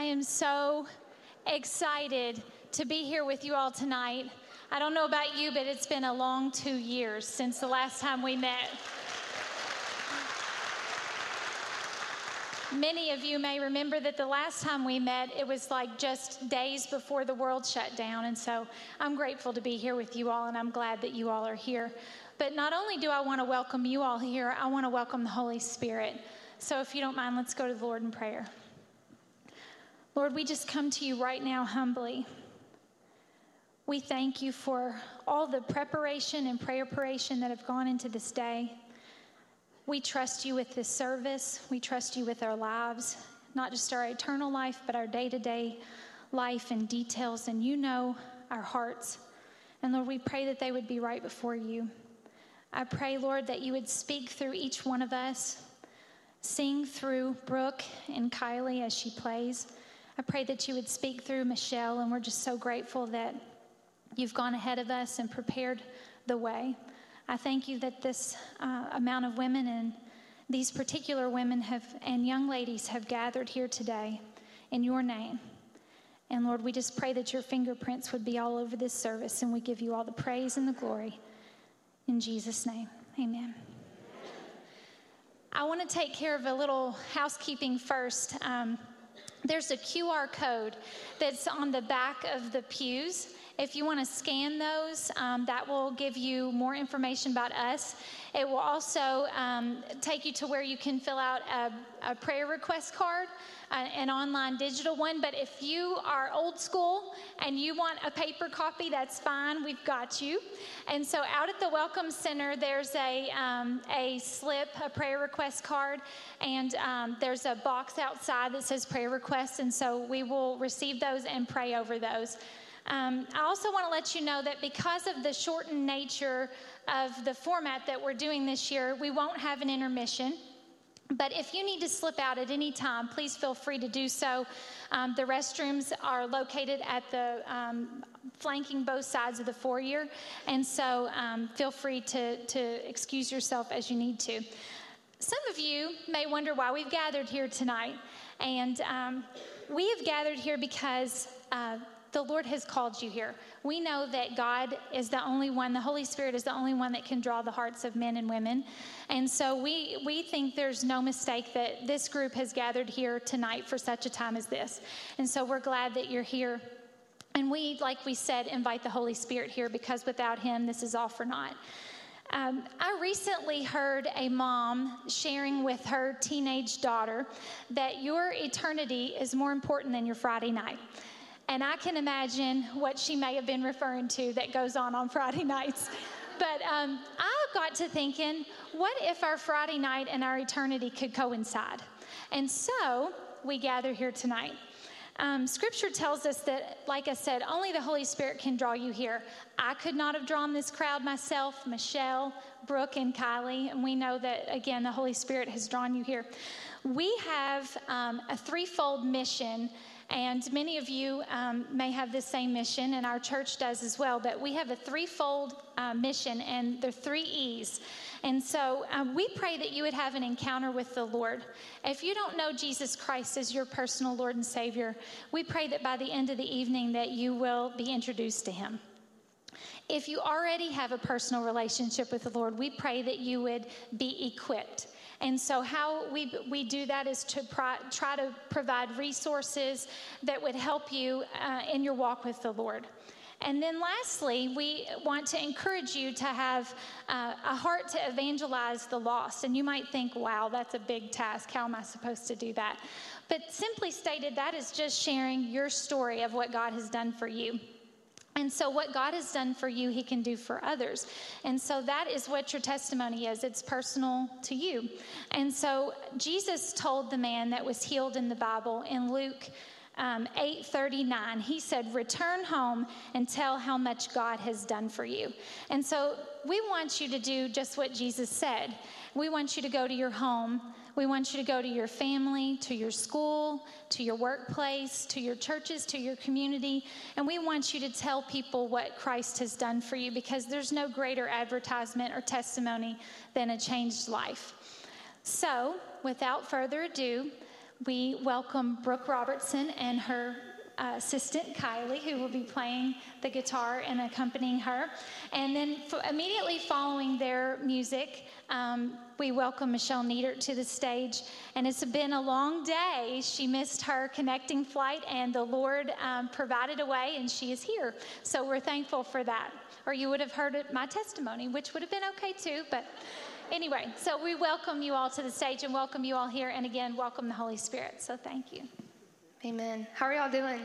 I am so excited to be here with you all tonight. I don't know about you, but it's been a long two years since the last time we met. Many of you may remember that the last time we met, it was like just days before the world shut down. And so I'm grateful to be here with you all, and I'm glad that you all are here. But not only do I want to welcome you all here, I want to welcome the Holy Spirit. So if you don't mind, let's go to the Lord in prayer. Lord, we just come to you right now humbly. We thank you for all the preparation and prayer preparation that have gone into this day. We trust you with this service. We trust you with our lives, not just our eternal life, but our day to day life and details. And you know our hearts. And Lord, we pray that they would be right before you. I pray, Lord, that you would speak through each one of us, sing through Brooke and Kylie as she plays. I pray that you would speak through Michelle, and we're just so grateful that You've gone ahead of us and prepared the way. I thank you that this uh, amount of women and these particular women have and young ladies have gathered here today in your name. And Lord, we just pray that your fingerprints would be all over this service, and we give you all the praise and the glory. In Jesus' name, amen. I want to take care of a little housekeeping first. Um, there's a QR code that's on the back of the pews. If you want to scan those, um, that will give you more information about us. It will also um, take you to where you can fill out a, a prayer request card, an online digital one. But if you are old school and you want a paper copy, that's fine. We've got you. And so, out at the Welcome Center, there's a um, a slip, a prayer request card, and um, there's a box outside that says prayer requests. And so, we will receive those and pray over those. Um, I also want to let you know that because of the shortened nature of the format that we're doing this year, we won't have an intermission. But if you need to slip out at any time, please feel free to do so. Um, the restrooms are located at the um, flanking both sides of the foyer, and so um, feel free to, to excuse yourself as you need to. Some of you may wonder why we've gathered here tonight, and um, we have gathered here because uh, the Lord has called you here. We know that God is the only one, the Holy Spirit is the only one that can draw the hearts of men and women. And so we, we think there's no mistake that this group has gathered here tonight for such a time as this. And so we're glad that you're here. And we, like we said, invite the Holy Spirit here because without Him, this is all for naught. Um, I recently heard a mom sharing with her teenage daughter that your eternity is more important than your Friday night. And I can imagine what she may have been referring to that goes on on Friday nights. But um, I got to thinking, what if our Friday night and our eternity could coincide? And so we gather here tonight. Um, scripture tells us that, like I said, only the Holy Spirit can draw you here. I could not have drawn this crowd myself, Michelle, Brooke, and Kylie, and we know that, again, the Holy Spirit has drawn you here. We have um, a threefold mission and many of you um, may have the same mission, and our church does as well. But we have a threefold uh, mission, and the three E's. And so um, we pray that you would have an encounter with the Lord. If you don't know Jesus Christ as your personal Lord and Savior, we pray that by the end of the evening that you will be introduced to Him. If you already have a personal relationship with the Lord, we pray that you would be equipped and so, how we, we do that is to pro- try to provide resources that would help you uh, in your walk with the Lord. And then, lastly, we want to encourage you to have uh, a heart to evangelize the lost. And you might think, wow, that's a big task. How am I supposed to do that? But simply stated, that is just sharing your story of what God has done for you. And so, what God has done for you, He can do for others. And so, that is what your testimony is it's personal to you. And so, Jesus told the man that was healed in the Bible in Luke. Um, 839 he said return home and tell how much god has done for you and so we want you to do just what jesus said we want you to go to your home we want you to go to your family, to your school, to your workplace, to your churches, to your community, and we want you to tell people what Christ has done for you because there's no greater advertisement or testimony than a changed life. So, without further ado, we welcome Brooke Robertson and her uh, assistant Kylie, who will be playing the guitar and accompanying her. And then f- immediately following their music, um, we welcome Michelle Niedert to the stage. And it's been a long day. She missed her connecting flight, and the Lord um, provided a way, and she is here. So we're thankful for that. Or you would have heard my testimony, which would have been okay too, but. Anyway, so we welcome you all to the stage and welcome you all here. And again, welcome the Holy Spirit. So thank you. Amen. How are y'all doing?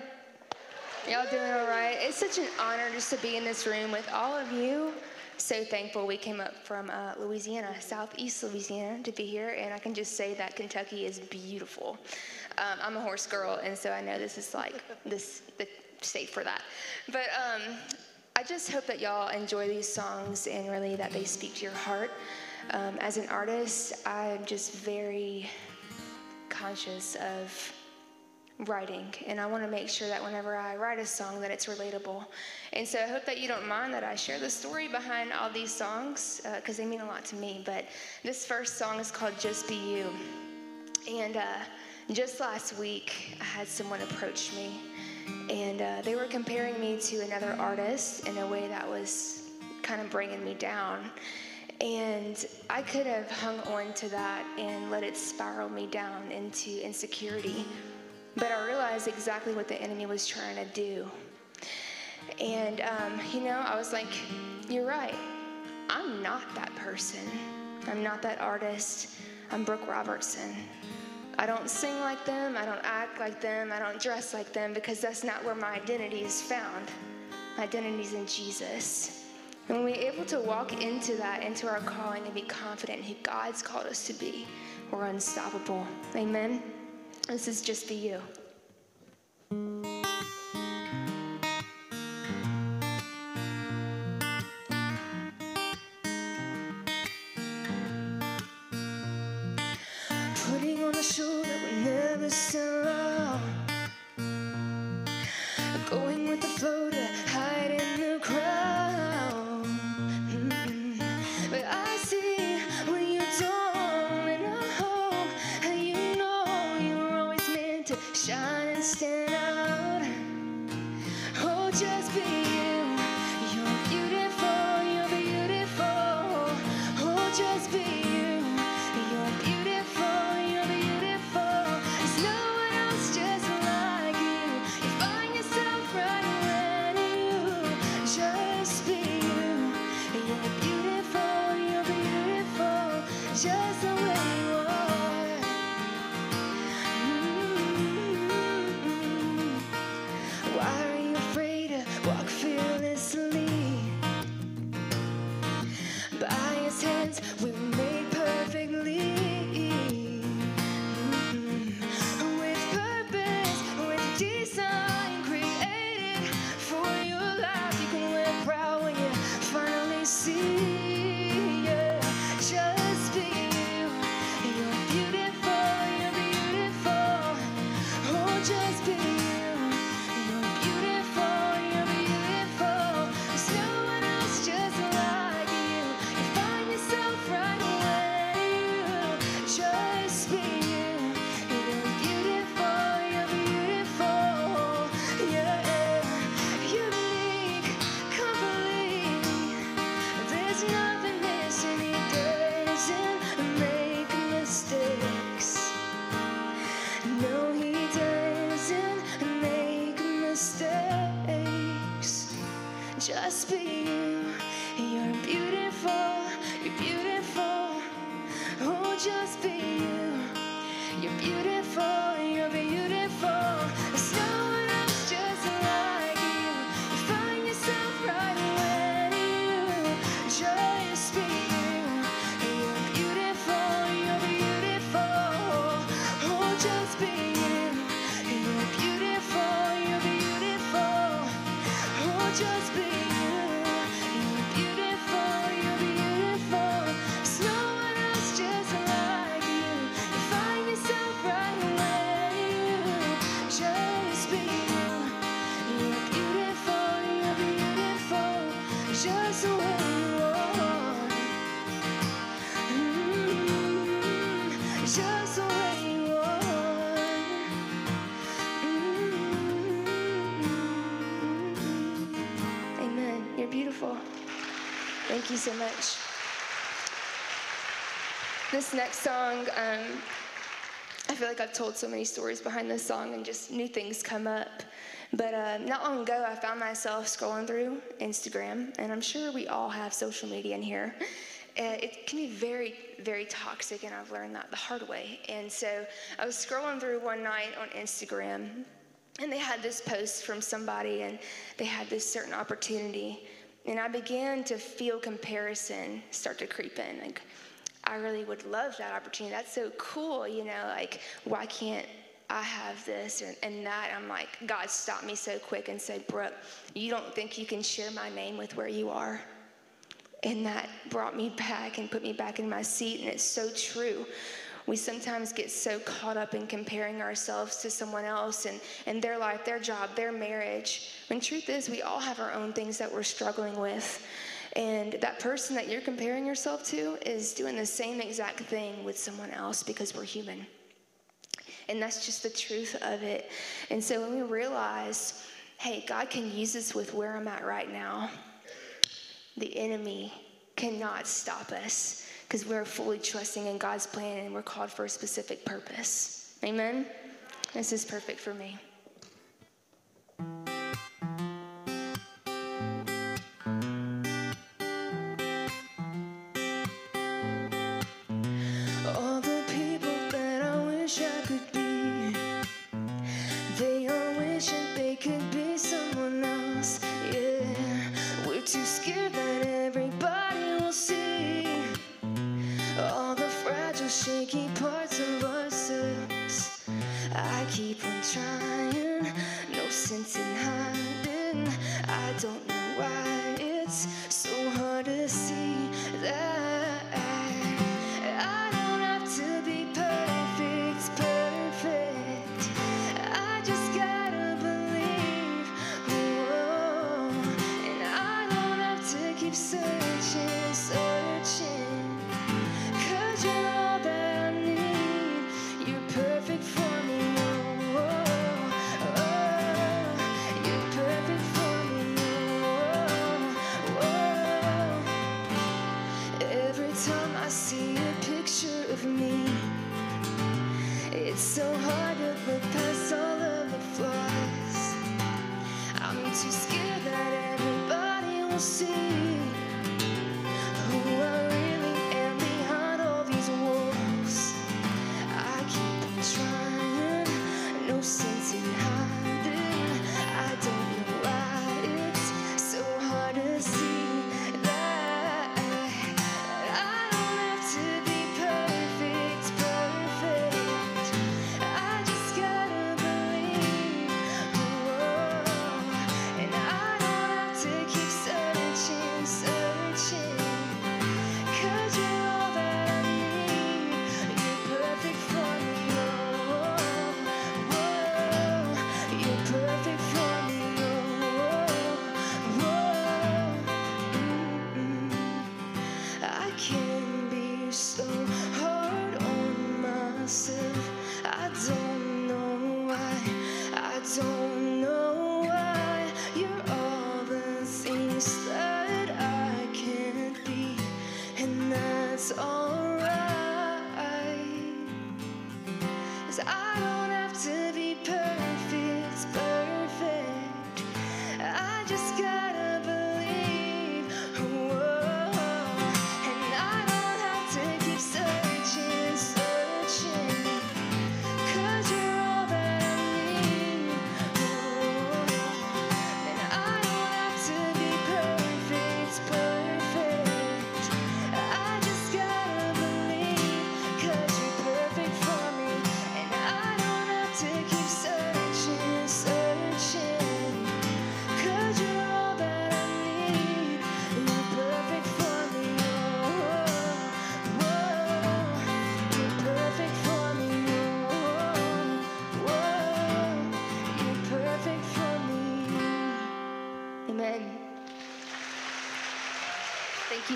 Y'all doing all right? It's such an honor just to be in this room with all of you. So thankful we came up from uh, Louisiana, southeast Louisiana, to be here, and I can just say that Kentucky is beautiful. Um, I'm a horse girl, and so I know this is like this the state for that. But um, I just hope that y'all enjoy these songs and really that they speak to your heart. Um, as an artist, I'm just very conscious of writing and i want to make sure that whenever i write a song that it's relatable. And so i hope that you don't mind that i share the story behind all these songs because uh, they mean a lot to me but this first song is called just be you. And uh, just last week i had someone approach me and uh, they were comparing me to another artist in a way that was kind of bringing me down. And I could have hung on to that and let it spiral me down into insecurity. But I realized exactly what the enemy was trying to do. And, um, you know, I was like, you're right. I'm not that person. I'm not that artist. I'm Brooke Robertson. I don't sing like them. I don't act like them. I don't dress like them because that's not where my identity is found. My identity is in Jesus. And when we're able to walk into that, into our calling, and be confident in who God's called us to be, we're unstoppable. Amen. This is just for you. Putting on a show that we never sell. Going with the flow always Thank you so much. This next song, um, I feel like I've told so many stories behind this song and just new things come up. But uh, not long ago, I found myself scrolling through Instagram, and I'm sure we all have social media in here. Uh, it can be very, very toxic, and I've learned that the hard way. And so I was scrolling through one night on Instagram, and they had this post from somebody, and they had this certain opportunity. And I began to feel comparison start to creep in. Like, I really would love that opportunity. That's so cool, you know, like, why can't I have this and, and that. I'm like, God stopped me so quick and said, Brooke, you don't think you can share my name with where you are? And that brought me back and put me back in my seat. And it's so true. We sometimes get so caught up in comparing ourselves to someone else and, and their life, their job, their marriage. When truth is, we all have our own things that we're struggling with. And that person that you're comparing yourself to is doing the same exact thing with someone else because we're human. And that's just the truth of it. And so when we realize, hey, God can use this with where I'm at right now, the enemy cannot stop us because we're fully trusting in God's plan and we're called for a specific purpose. Amen? This is perfect for me.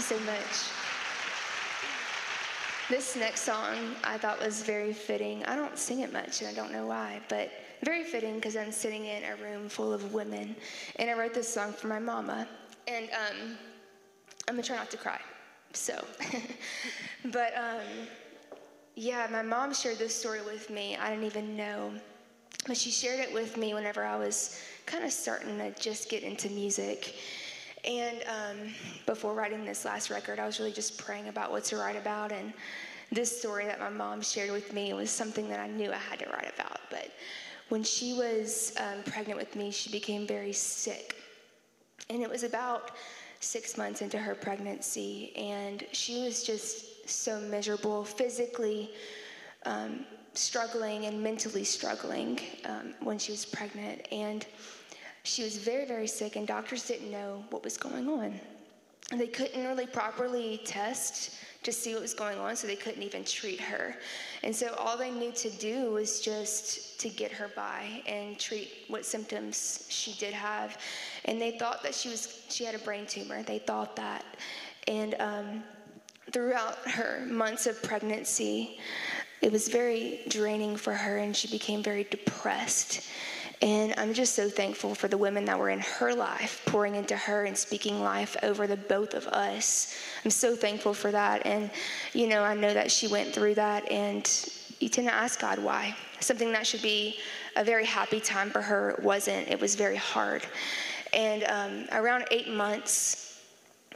So much. This next song I thought was very fitting. I don't sing it much, and I don't know why, but very fitting because I'm sitting in a room full of women. And I wrote this song for my mama. And um, I'm gonna try not to cry. So, but um, yeah, my mom shared this story with me. I didn't even know, but she shared it with me whenever I was kind of starting to just get into music. And um, before writing this last record, I was really just praying about what to write about. And this story that my mom shared with me was something that I knew I had to write about. But when she was um, pregnant with me, she became very sick. And it was about six months into her pregnancy, and she was just so miserable, physically um, struggling and mentally struggling um, when she was pregnant. And she was very, very sick, and doctors didn't know what was going on. They couldn't really properly test to see what was going on, so they couldn't even treat her. And so all they knew to do was just to get her by and treat what symptoms she did have. And they thought that she was she had a brain tumor. They thought that, and um, throughout her months of pregnancy, it was very draining for her, and she became very depressed. And I'm just so thankful for the women that were in her life, pouring into her and speaking life over the both of us. I'm so thankful for that. And, you know, I know that she went through that, and you tend to ask God why. Something that should be a very happy time for her wasn't, it was very hard. And um, around eight months,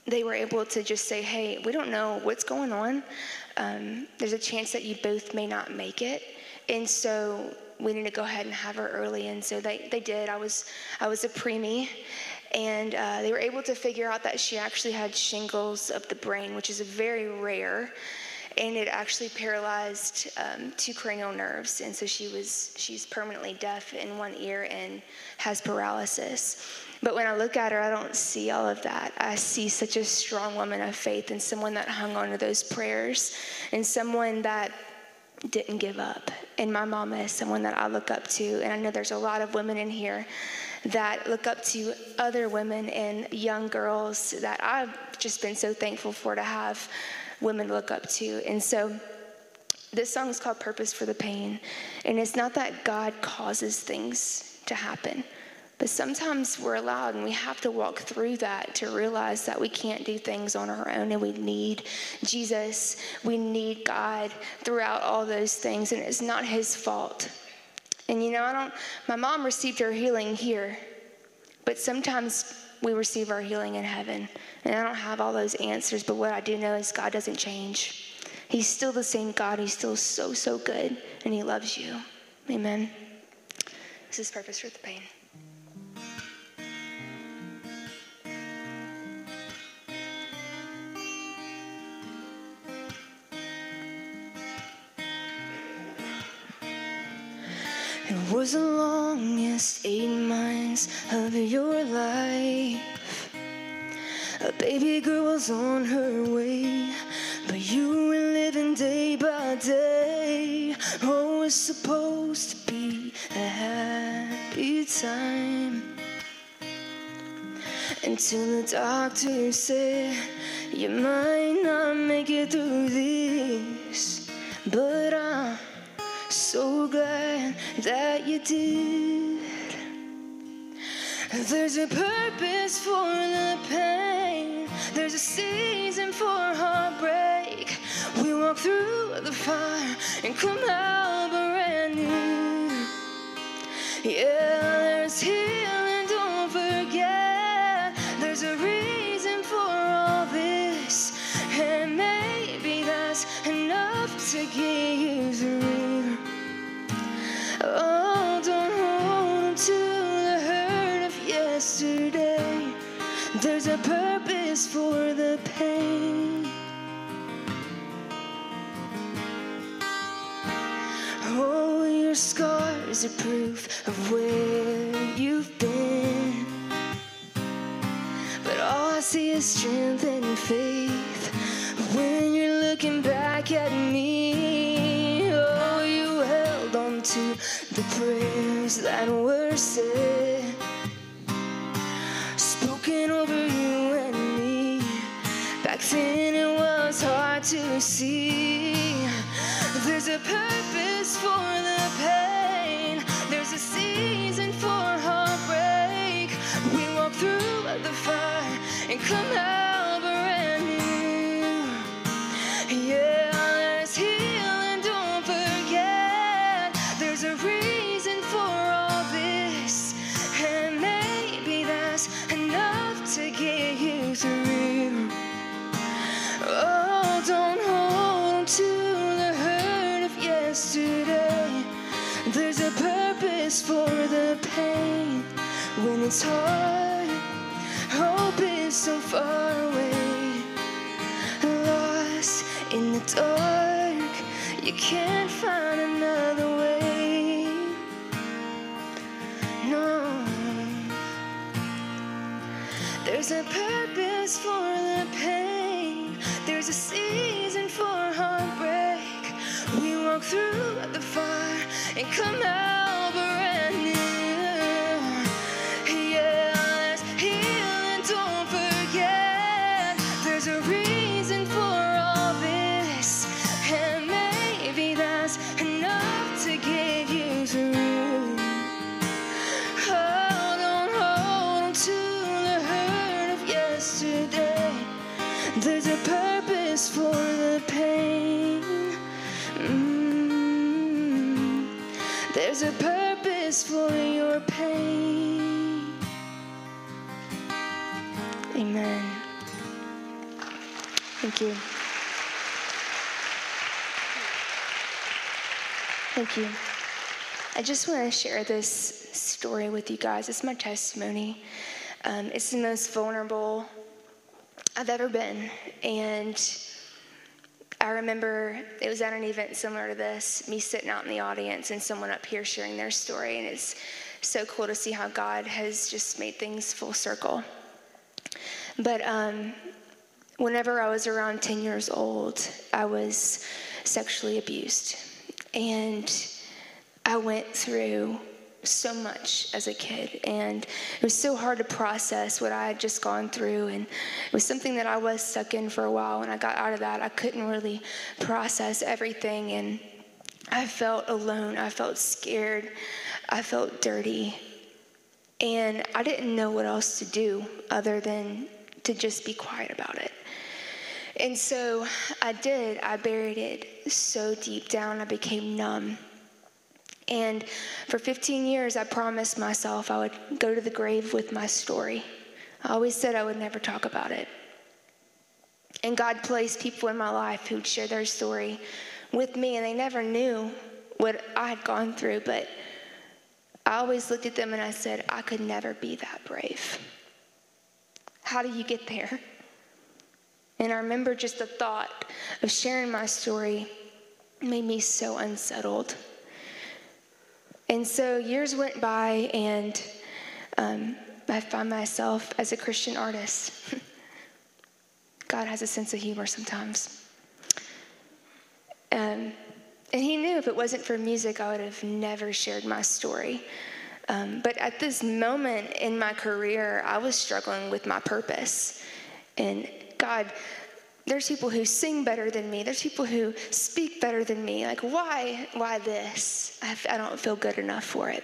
they were able to just say, hey, we don't know what's going on. Um, there's a chance that you both may not make it. And so we need to go ahead and have her early. And so they, they did. I was, I was a preemie. And uh, they were able to figure out that she actually had shingles of the brain, which is very rare. And it actually paralyzed um, two cranial nerves. And so she was, she's permanently deaf in one ear and has paralysis. But when I look at her, I don't see all of that. I see such a strong woman of faith and someone that hung on to those prayers and someone that didn't give up. And my mama is someone that I look up to. And I know there's a lot of women in here that look up to other women and young girls that I've just been so thankful for to have women look up to. And so this song is called Purpose for the Pain. And it's not that God causes things to happen. But sometimes we're allowed and we have to walk through that to realize that we can't do things on our own and we need Jesus. We need God throughout all those things, and it's not His fault. And you know, I don't, my mom received her healing here, but sometimes we receive our healing in heaven. And I don't have all those answers, but what I do know is God doesn't change. He's still the same God. He's still so, so good, and He loves you. Amen. This is purpose for the pain. Was the longest eight months of your life. A baby girl was on her way, but you were living day by day. Oh, it's supposed to be a happy time. Until the doctor said you might not make it through this, but I'm so glad that you did. There's a purpose for the pain, there's a season for heartbreak. We walk through the fire and come out brand new. Yeah, there's healing, don't forget. There's a reason for all this, and maybe that's enough to give. you. Oh, don't hold on to the hurt of yesterday. There's a purpose for the pain. Oh, your scars are proof of where you've been. But all I see is strength and faith when you're looking back at me. Prayers that were said, spoken over you and me. Back then it was hard to see. There's a purpose for the pain. There's a season for heartbreak. We walk through the fire and come out it's hard. Hope is so far away, lost in the dark. You can't find another way. No. There's a purpose for the pain. There's a season for heartbreak. We walk through the fire and come out a purpose for your pain. Amen. Thank you. Thank you. I just want to share this story with you guys. It's my testimony. Um, it's the most vulnerable I've ever been. And I remember it was at an event similar to this, me sitting out in the audience and someone up here sharing their story. And it's so cool to see how God has just made things full circle. But um, whenever I was around 10 years old, I was sexually abused. And I went through so much as a kid, and it was so hard to process what I had just gone through. And it was something that I was stuck in for a while. When I got out of that, I couldn't really process everything, and I felt alone. I felt scared. I felt dirty. And I didn't know what else to do other than to just be quiet about it. And so I did. I buried it so deep down, I became numb. And for 15 years, I promised myself I would go to the grave with my story. I always said I would never talk about it. And God placed people in my life who'd share their story with me, and they never knew what I had gone through, but I always looked at them and I said, I could never be that brave. How do you get there? And I remember just the thought of sharing my story made me so unsettled. And so years went by, and um, I found myself as a Christian artist. God has a sense of humor sometimes. Um, and He knew if it wasn't for music, I would have never shared my story. Um, but at this moment in my career, I was struggling with my purpose. And God, there's people who sing better than me. There's people who speak better than me. Like, why? Why this? I, I don't feel good enough for it.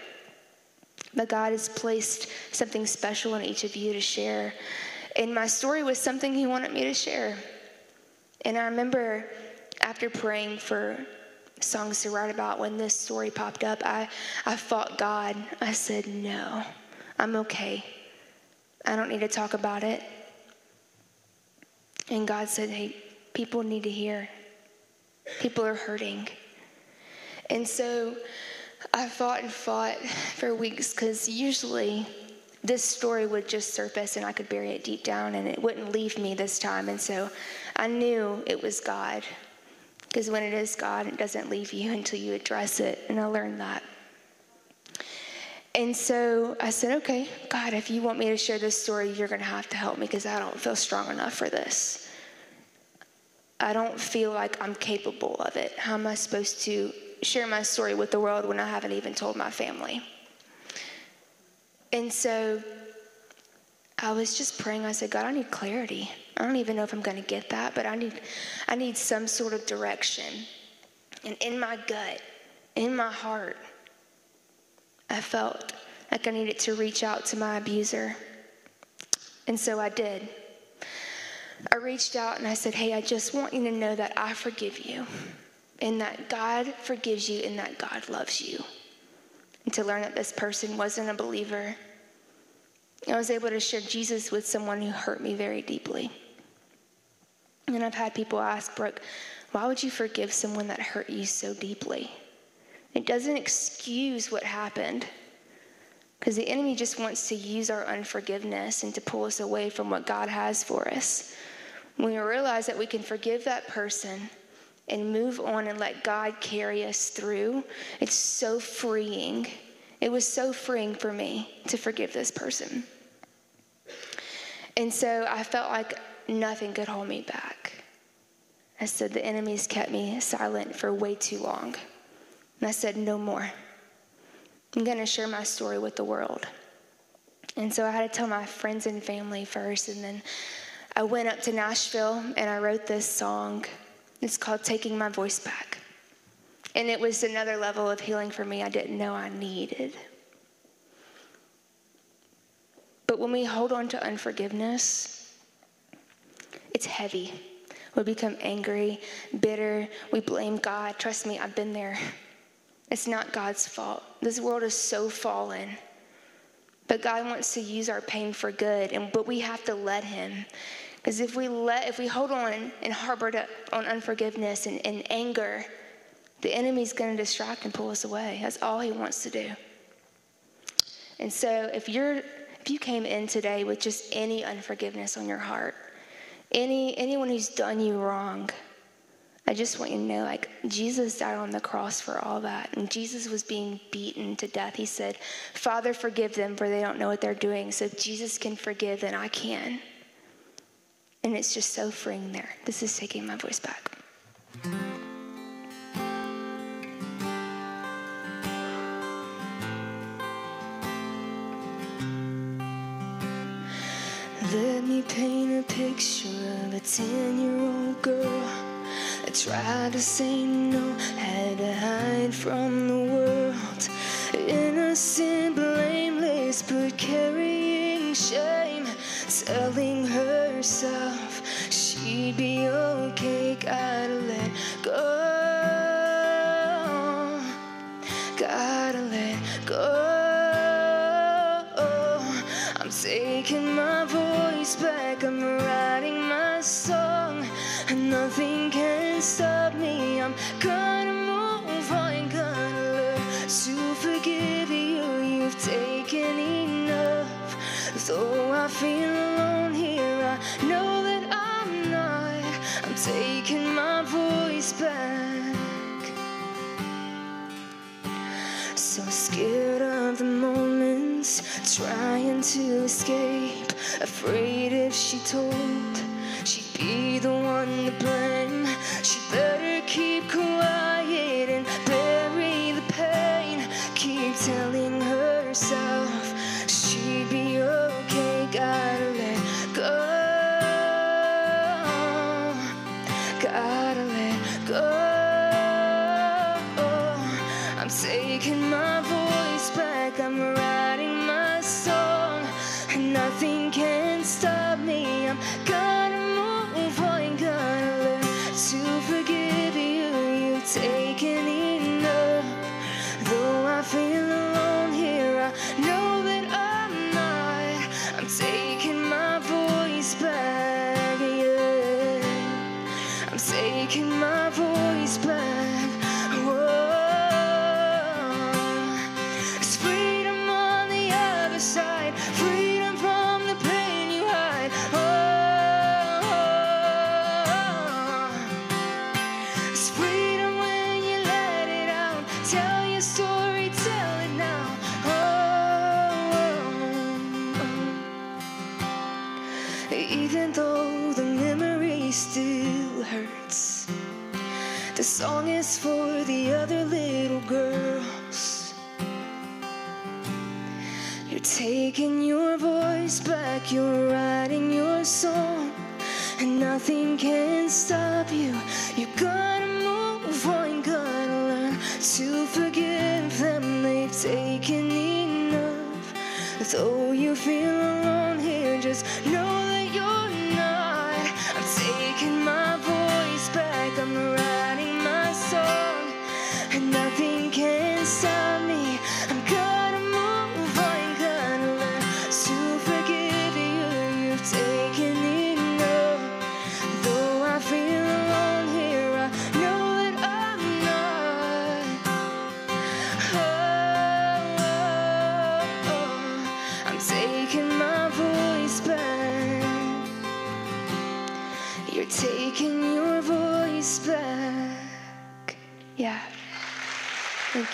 But God has placed something special in each of you to share. And my story was something He wanted me to share. And I remember after praying for songs to write about when this story popped up, I, I fought God. I said, No, I'm okay. I don't need to talk about it. And God said, Hey, people need to hear. People are hurting. And so I fought and fought for weeks because usually this story would just surface and I could bury it deep down and it wouldn't leave me this time. And so I knew it was God. Because when it is God, it doesn't leave you until you address it. And I learned that. And so I said, okay, God, if you want me to share this story, you're going to have to help me because I don't feel strong enough for this. I don't feel like I'm capable of it. How am I supposed to share my story with the world when I haven't even told my family? And so I was just praying. I said, God, I need clarity. I don't even know if I'm going to get that, but I need, I need some sort of direction. And in my gut, in my heart, I felt like I needed to reach out to my abuser. And so I did. I reached out and I said, Hey, I just want you to know that I forgive you, and that God forgives you, and that God loves you. and to learn that this person wasn't a believer. I was able to share Jesus with someone who hurt me very deeply. And I've had people ask, Brooke, why would you forgive someone that hurt you so deeply? It doesn't excuse what happened. Because the enemy just wants to use our unforgiveness and to pull us away from what God has for us. When we realize that we can forgive that person and move on and let God carry us through, it's so freeing. It was so freeing for me to forgive this person. And so I felt like nothing could hold me back. I said, The enemy's kept me silent for way too long. And I said, No more. I'm going to share my story with the world. And so I had to tell my friends and family first. And then I went up to Nashville and I wrote this song. It's called Taking My Voice Back. And it was another level of healing for me I didn't know I needed. But when we hold on to unforgiveness, it's heavy. We become angry, bitter, we blame God. Trust me, I've been there. It's not God's fault. This world is so fallen. But God wants to use our pain for good, and but we have to let Him. Because if we let, if we hold on and harbor on unforgiveness and, and anger, the enemy's going to distract and pull us away. That's all he wants to do. And so, if you're, if you came in today with just any unforgiveness on your heart, any anyone who's done you wrong, I just want you to know like Jesus died on the cross for all that. And Jesus was being beaten to death. He said, Father, forgive them, for they don't know what they're doing. So if Jesus can forgive, then I can. And it's just so freeing there. This is taking my voice back. Let me paint a picture of a 10 year old girl I tried to say no, had to hide from the world. Innocent, blameless, but carrying shame. Telling herself she'd be okay, gotta let go. Though I feel alone here, I know that I'm not. I'm taking my voice back. So scared of the moments, trying to escape. Afraid if she told, she'd be the one to blame. She better keep quiet and bury the pain. Keep telling herself is for the other little girls. You're taking your voice back, you're writing your song, and nothing can stop you. You're gonna move on, gonna learn to forgive them. They've taken enough. Though you feel alone here, just know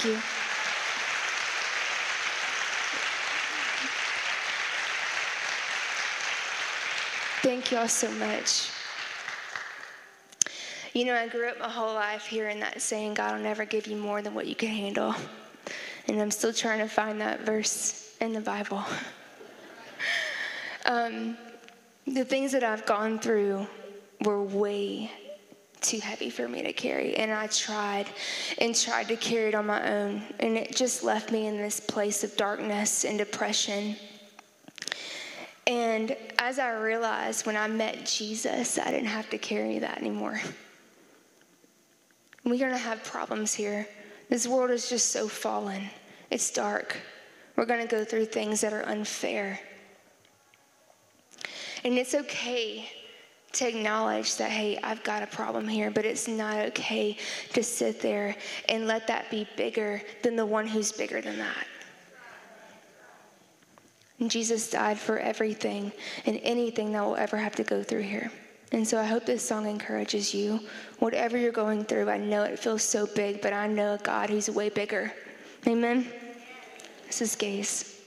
Thank you. Thank y'all so much. You know, I grew up my whole life hearing that saying, God will never give you more than what you can handle. And I'm still trying to find that verse in the Bible. Um, the things that I've gone through were way too heavy for me to carry. And I tried and tried to carry it on my own. And it just left me in this place of darkness and depression. And as I realized when I met Jesus, I didn't have to carry that anymore. We're going to have problems here. This world is just so fallen, it's dark. We're going to go through things that are unfair. And it's okay to acknowledge that, hey, I've got a problem here, but it's not okay to sit there and let that be bigger than the one who's bigger than that. And Jesus died for everything and anything that we'll ever have to go through here. And so I hope this song encourages you. Whatever you're going through, I know it feels so big, but I know a God who's way bigger. Amen? This is Gaze.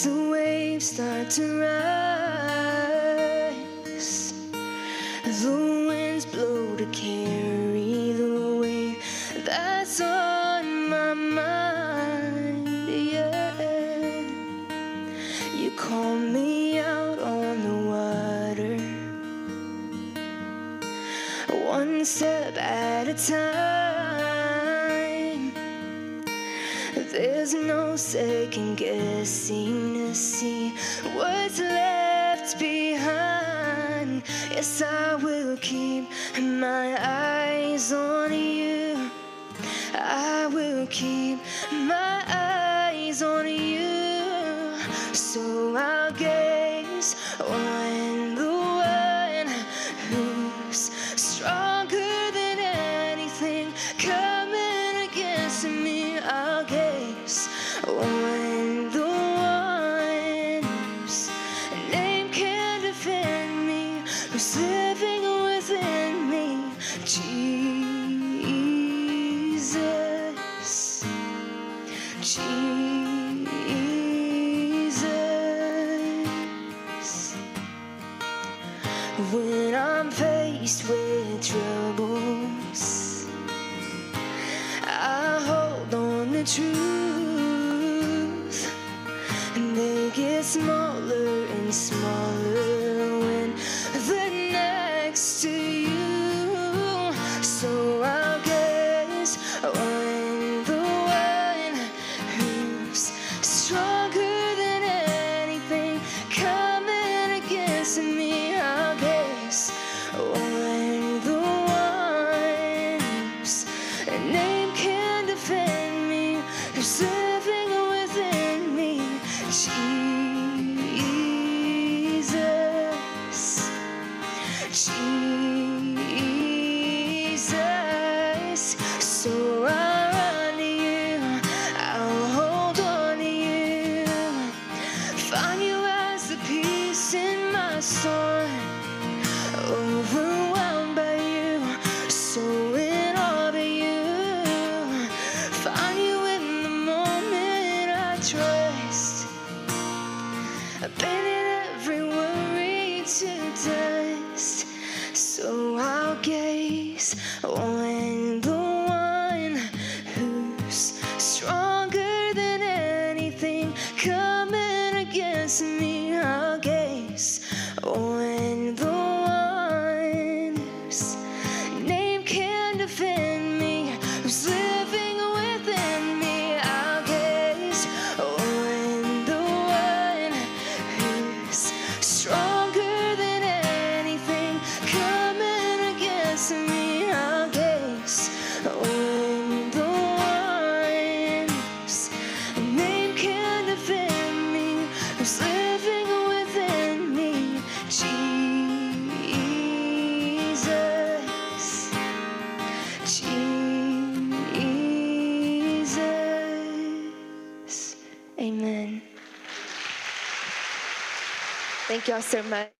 As the waves start to rise. The winds blow to carry the weight that's on my mind. Yeah, you call me out on the water one step at a time. Second guessing to see what's left behind. Yes, I will keep my eyes on you. I will keep my eyes on you. So I'll gaze on Jesus. When I'm faced with troubles, I hold on to truth, Thank y'all so much.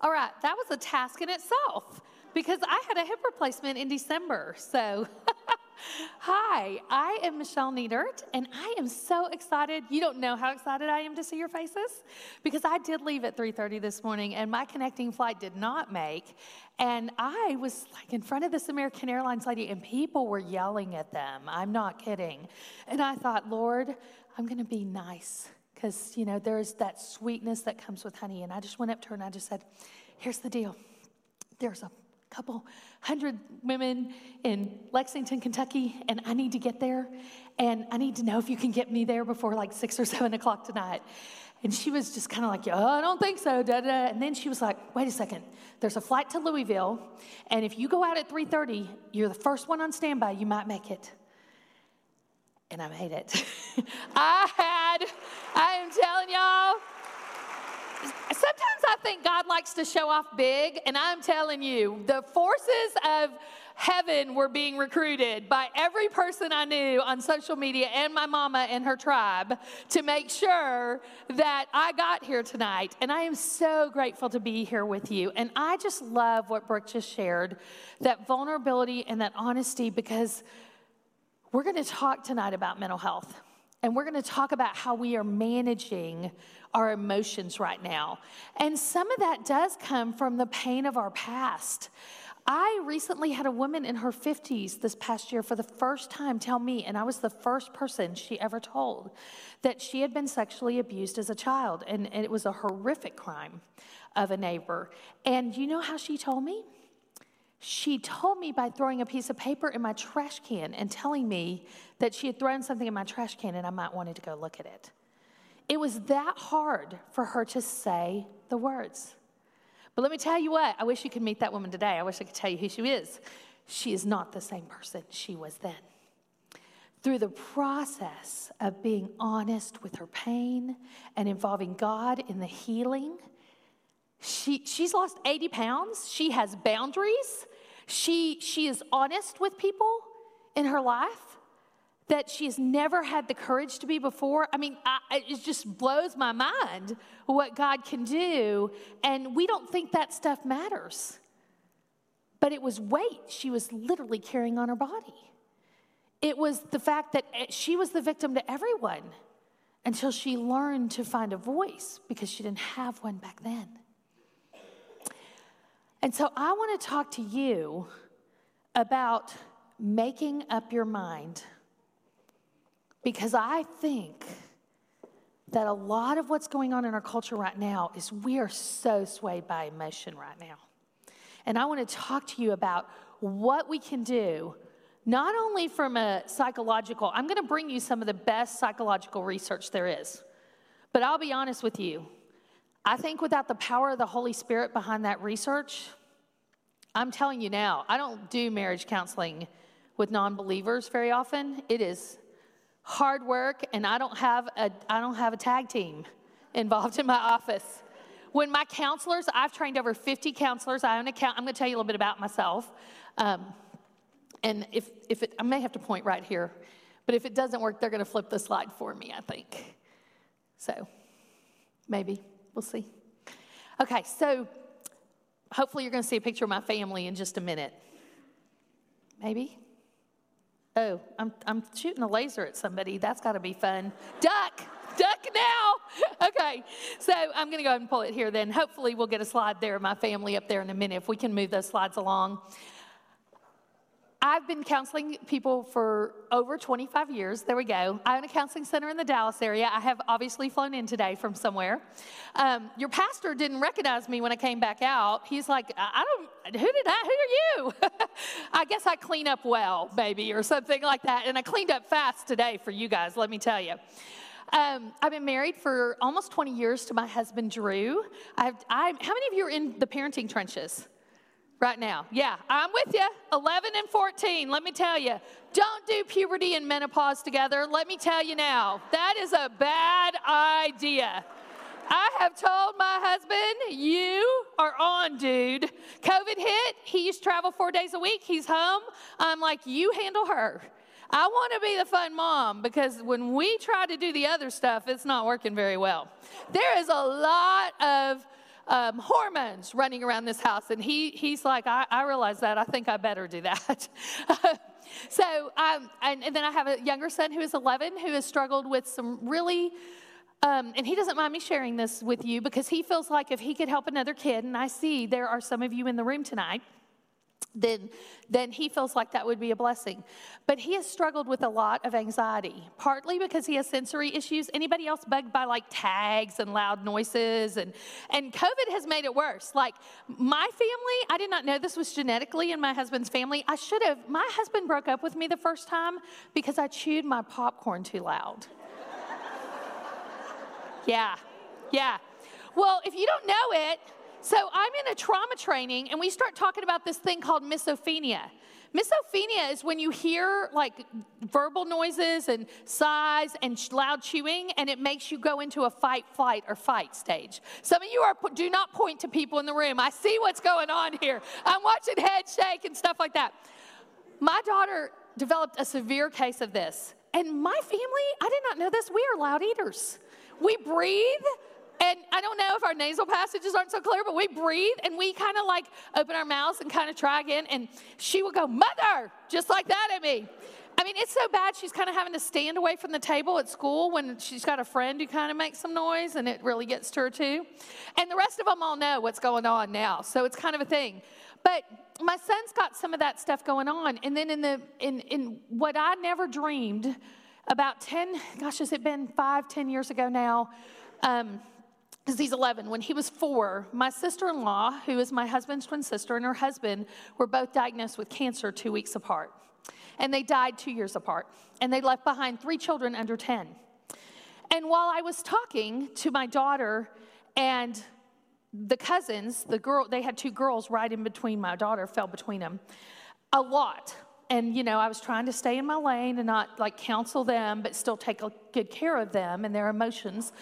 All right, that was a task in itself because I had a hip replacement in December. So, hi, I am Michelle Nietert, and I am so excited. You don't know how excited I am to see your faces because I did leave at 3:30 this morning, and my connecting flight did not make. And I was like in front of this American Airlines lady, and people were yelling at them. I'm not kidding. And I thought, Lord, I'm going to be nice because, you know, there's that sweetness that comes with honey. And I just went up to her and I just said, Here's the deal. There's a couple hundred women in Lexington, Kentucky, and I need to get there. And I need to know if you can get me there before like six or seven o'clock tonight. And she was just kind of like, oh, I don't think so. Da, da. And then she was like, wait a second. There's a flight to Louisville, and if you go out at 3:30, you're the first one on standby. You might make it and I made it. I had, I am telling y'all, sometimes I think God likes to show off big, and I'm telling you, the forces of heaven were being recruited by every person I knew on social media and my mama and her tribe to make sure that I got here tonight. And I am so grateful to be here with you. And I just love what Brooke just shared that vulnerability and that honesty because we're going to talk tonight about mental health, and we're going to talk about how we are managing our emotions right now. And some of that does come from the pain of our past. I recently had a woman in her 50s this past year for the first time tell me, and I was the first person she ever told, that she had been sexually abused as a child, and, and it was a horrific crime of a neighbor. And you know how she told me? She told me by throwing a piece of paper in my trash can and telling me that she had thrown something in my trash can and I might wanted to go look at it. It was that hard for her to say the words. But let me tell you what, I wish you could meet that woman today. I wish I could tell you who she is. She is not the same person she was then. Through the process of being honest with her pain and involving God in the healing, she, she's lost 80 pounds. She has boundaries. She, she is honest with people in her life that she has never had the courage to be before. I mean, I, it just blows my mind what God can do. And we don't think that stuff matters. But it was weight she was literally carrying on her body. It was the fact that eh, she was the victim to everyone until she learned to find a voice because she didn't have one back then. And so I want to talk to you about making up your mind because I think that a lot of what's going on in our culture right now is we are so swayed by emotion right now. And I want to talk to you about what we can do, not only from a psychological, I'm going to bring you some of the best psychological research there is. But I'll be honest with you, I think without the power of the Holy Spirit behind that research, I'm telling you now, I don't do marriage counseling with non believers very often. It is hard work, and I don't, have a, I don't have a tag team involved in my office. When my counselors, I've trained over 50 counselors. I own a count. I'm going to tell you a little bit about myself. Um, and if, if it, I may have to point right here, but if it doesn't work, they're going to flip the slide for me, I think. So maybe. We'll see. Okay, so hopefully you're going to see a picture of my family in just a minute. Maybe? Oh, I'm, I'm shooting a laser at somebody. That's got to be fun. Duck! Duck now! Okay, so I'm going to go ahead and pull it here then. Hopefully, we'll get a slide there my family up there in a minute if we can move those slides along. I've been counseling people for over 25 years. There we go. I own a counseling center in the Dallas area. I have obviously flown in today from somewhere. Um, your pastor didn't recognize me when I came back out. He's like, I don't, who did I, who are you? I guess I clean up well, maybe, or something like that. And I cleaned up fast today for you guys, let me tell you. Um, I've been married for almost 20 years to my husband, Drew. I've, I, how many of you are in the parenting trenches? Right now. Yeah, I'm with you. 11 and 14. Let me tell you, don't do puberty and menopause together. Let me tell you now, that is a bad idea. I have told my husband, you are on, dude. COVID hit. He used to travel four days a week. He's home. I'm like, you handle her. I want to be the fun mom because when we try to do the other stuff, it's not working very well. There is a lot of um, hormones running around this house, and he, he's like, I, I realize that. I think I better do that. so, um, and, and then I have a younger son who is 11 who has struggled with some really um, and he doesn't mind me sharing this with you because he feels like if he could help another kid, and I see there are some of you in the room tonight, then, then he feels like that would be a blessing. But he has struggled with a lot of anxiety, partly because he has sensory issues. Anybody else bugged by like tags and loud noises? And, and COVID has made it worse. Like my family, I did not know this was genetically in my husband's family. I should have. My husband broke up with me the first time because I chewed my popcorn too loud. Yeah, yeah. Well, if you don't know it, so I'm in a trauma training and we start talking about this thing called misophonia. Misophonia is when you hear like verbal noises and sighs and loud chewing, and it makes you go into a fight, flight, or fight stage. Some of you are do not point to people in the room. I see what's going on here. I'm watching head shake and stuff like that. My daughter developed a severe case of this, and my family, I did not know this. We are loud eaters. We breathe, and I don't know if our nasal passages aren't so clear, but we breathe and we kind of like open our mouths and kind of try again. And she will go, Mother, just like that at me. I mean, it's so bad she's kind of having to stand away from the table at school when she's got a friend who kind of makes some noise and it really gets to her too. And the rest of them all know what's going on now. So it's kind of a thing. But my son's got some of that stuff going on. And then in the in in what I never dreamed about 10, gosh, has it been five, 10 years ago now? Um, because he's 11. When he was four, my sister in law, who is my husband's twin sister, and her husband were both diagnosed with cancer two weeks apart. And they died two years apart. And they left behind three children under 10. And while I was talking to my daughter and the cousins, the girl, they had two girls right in between my daughter, fell between them a lot and you know i was trying to stay in my lane and not like counsel them but still take good care of them and their emotions.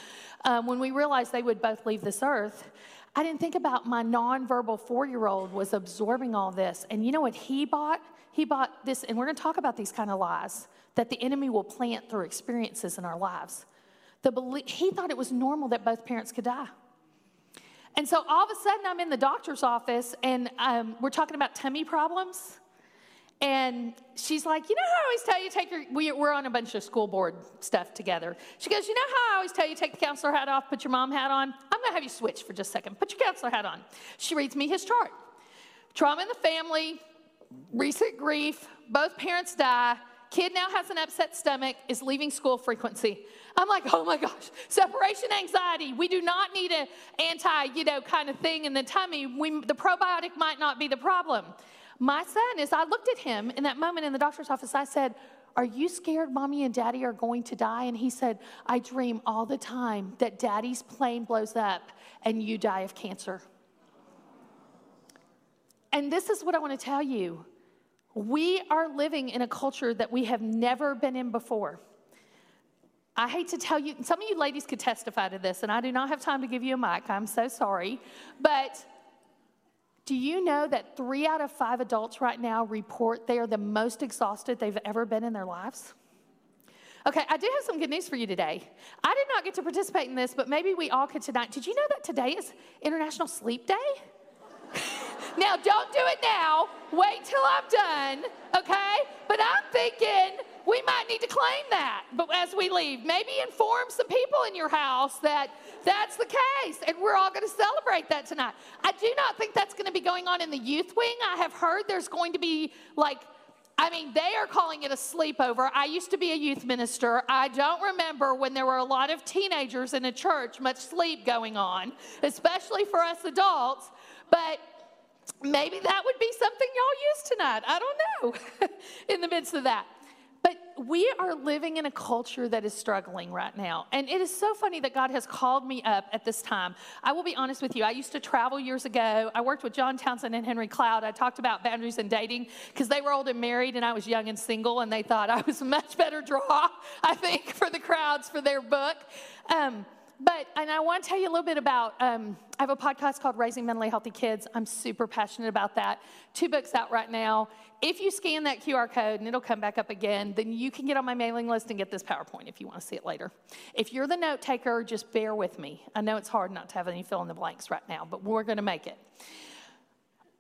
Um, when we realized they would both leave this earth i didn't think about my nonverbal four-year-old was absorbing all this. And you know what he bought? He bought this and we're going to talk about these kind of lies that the enemy will plant through experiences in our lives. The belief, he thought it was normal that both parents could die. And so all of a sudden i'm in the doctor's office and um, we're talking about tummy problems and she's like, You know how I always tell you take your, we, we're on a bunch of school board stuff together. She goes, You know how I always tell you take the counselor hat off, put your mom hat on? I'm going to have you switch for just a second. Put your counselor hat on. She reads me his chart. Trauma in the family, recent grief, both parents die, kid now has an upset stomach, is leaving school frequency. I'm like, oh my gosh, separation anxiety. We do not need an anti, you know, kind of thing in the tummy. We, the probiotic might not be the problem. My son, as I looked at him in that moment in the doctor's office, I said, Are you scared mommy and daddy are going to die? And he said, I dream all the time that daddy's plane blows up and you die of cancer. And this is what I want to tell you. We are living in a culture that we have never been in before. I hate to tell you, some of you ladies could testify to this, and I do not have time to give you a mic. I'm so sorry. But do you know that three out of five adults right now report they are the most exhausted they've ever been in their lives? Okay, I do have some good news for you today. I did not get to participate in this, but maybe we all could tonight. Did you know that today is International Sleep Day? now, don't do it now. Wait till I'm done, okay? But I'm thinking we might need to claim that but as we leave. Maybe inform some people in your house that that's the case, and we're all going to celebrate that tonight. I do not think that's going to be going on in the youth wing. I have heard there's going to be like I mean, they are calling it a sleepover. I used to be a youth minister. I don't remember when there were a lot of teenagers in a church, much sleep going on, especially for us adults. But maybe that would be something y'all use tonight. I don't know in the midst of that. But we are living in a culture that is struggling right now. And it is so funny that God has called me up at this time. I will be honest with you. I used to travel years ago. I worked with John Townsend and Henry Cloud. I talked about boundaries and dating because they were old and married and I was young and single, and they thought I was a much better draw, I think, for the crowds for their book. Um, but, and I want to tell you a little bit about, um, I have a podcast called Raising Mentally Healthy Kids. I'm super passionate about that. Two books out right now. If you scan that QR code and it'll come back up again, then you can get on my mailing list and get this PowerPoint if you want to see it later. If you're the note taker, just bear with me. I know it's hard not to have any fill in the blanks right now, but we're going to make it.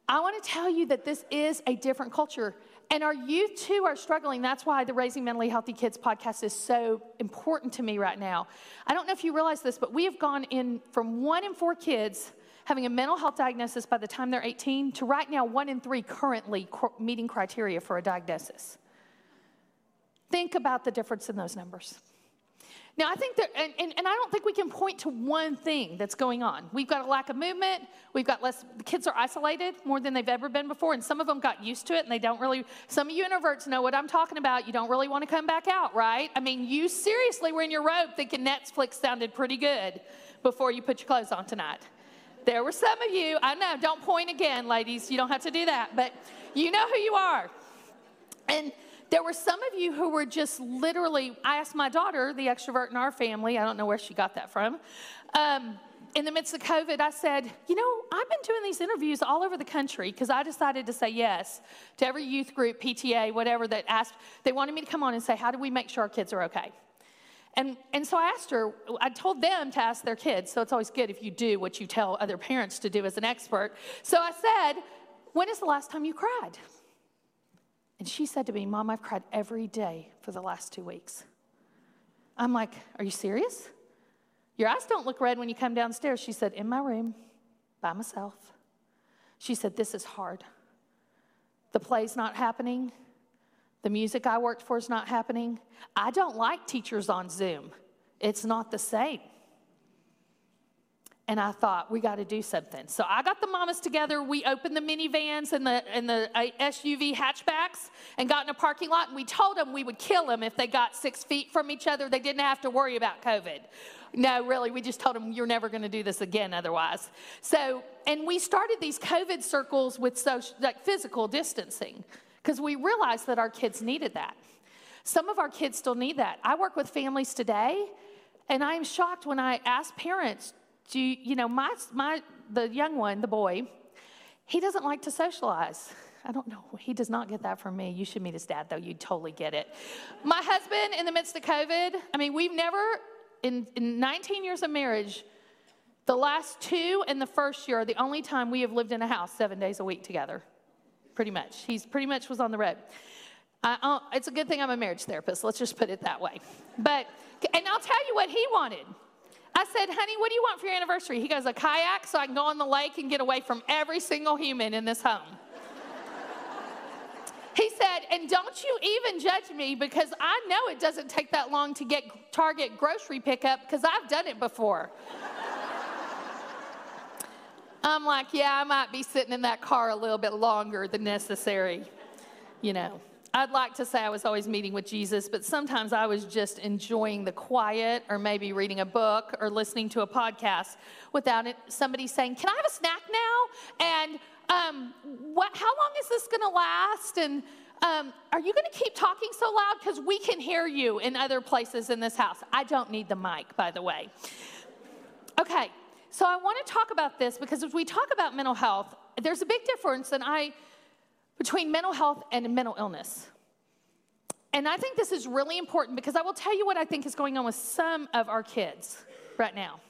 I want to tell you that this is a different culture. And our youth too are struggling. That's why the Raising Mentally Healthy Kids podcast is so important to me right now. I don't know if you realize this, but we have gone in from one in four kids having a mental health diagnosis by the time they're 18 to right now one in three currently meeting criteria for a diagnosis. Think about the difference in those numbers. Now, I think that, and, and, and, I don't think we can point to one thing that's going on. We've got a lack of movement. We've got less, the kids are isolated more than they've ever been before, and some of them got used to it and they don't really, some of you introverts know what I'm talking about. You don't really want to come back out, right? I mean, you seriously were in your robe thinking Netflix sounded pretty good before you put your clothes on tonight. There were some of you, I know, don't point again, ladies. You don't have to do that, but you know who you are. And, there were some of you who were just literally, I asked my daughter, the extrovert in our family, I don't know where she got that from. Um, in the midst of COVID, I said, You know, I've been doing these interviews all over the country because I decided to say yes to every youth group, PTA, whatever, that asked, they wanted me to come on and say, How do we make sure our kids are okay? And, and so I asked her, I told them to ask their kids, so it's always good if you do what you tell other parents to do as an expert. So I said, When is the last time you cried? And she said to me, Mom, I've cried every day for the last two weeks. I'm like, Are you serious? Your eyes don't look red when you come downstairs. She said, In my room, by myself. She said, This is hard. The play's not happening. The music I worked for is not happening. I don't like teachers on Zoom, it's not the same. And I thought, we got to do something. So I got the mamas together. We opened the minivans and the, and the uh, SUV hatchbacks and got in a parking lot. And we told them we would kill them if they got six feet from each other. They didn't have to worry about COVID. No, really, we just told them you're never going to do this again otherwise. So, and we started these COVID circles with social, like physical distancing because we realized that our kids needed that. Some of our kids still need that. I work with families today, and I am shocked when I ask parents, do you, you know, my, my, the young one, the boy, he doesn't like to socialize. I don't know. He does not get that from me. You should meet his dad, though. You'd totally get it. My husband, in the midst of COVID, I mean, we've never, in, in 19 years of marriage, the last two and the first year are the only time we have lived in a house seven days a week together. Pretty much. He's pretty much was on the road. Uh, it's a good thing I'm a marriage therapist. Let's just put it that way. But, and I'll tell you what he wanted. I said, honey, what do you want for your anniversary? He goes, a kayak so I can go on the lake and get away from every single human in this home. he said, and don't you even judge me because I know it doesn't take that long to get Target grocery pickup because I've done it before. I'm like, yeah, I might be sitting in that car a little bit longer than necessary, you know. I'd like to say I was always meeting with Jesus, but sometimes I was just enjoying the quiet or maybe reading a book or listening to a podcast without it, somebody saying, Can I have a snack now? And um, what, how long is this going to last? And um, are you going to keep talking so loud? Because we can hear you in other places in this house. I don't need the mic, by the way. Okay, so I want to talk about this because as we talk about mental health, there's a big difference, and I between mental health and mental illness. And I think this is really important because I will tell you what I think is going on with some of our kids right now.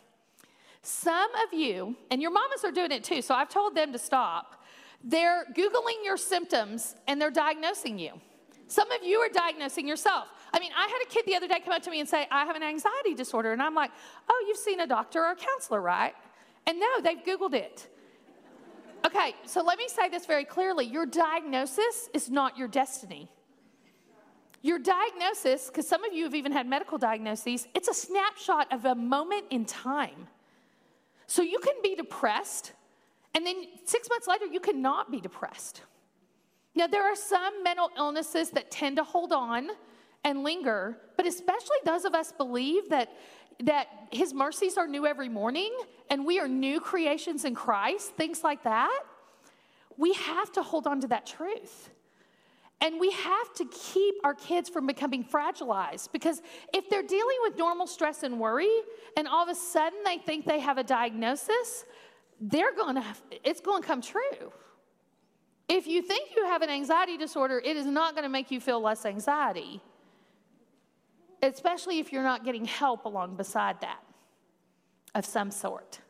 Some of you, and your mamas are doing it too, so I've told them to stop. They're Googling your symptoms and they're diagnosing you. Some of you are diagnosing yourself. I mean, I had a kid the other day come up to me and say, I have an anxiety disorder. And I'm like, oh, you've seen a doctor or a counselor, right? And no, they've Googled it. Okay, so let me say this very clearly your diagnosis is not your destiny. Your diagnosis, because some of you have even had medical diagnoses, it's a snapshot of a moment in time. So you can be depressed, and then six months later, you cannot be depressed. Now, there are some mental illnesses that tend to hold on and linger, but especially those of us believe that, that His mercies are new every morning and we are new creations in Christ, things like that, we have to hold on to that truth. And we have to keep our kids from becoming fragilized because if they're dealing with normal stress and worry, and all of a sudden they think they have a diagnosis, they're to, it's going to come true. If you think you have an anxiety disorder, it is not going to make you feel less anxiety, especially if you're not getting help along beside that of some sort.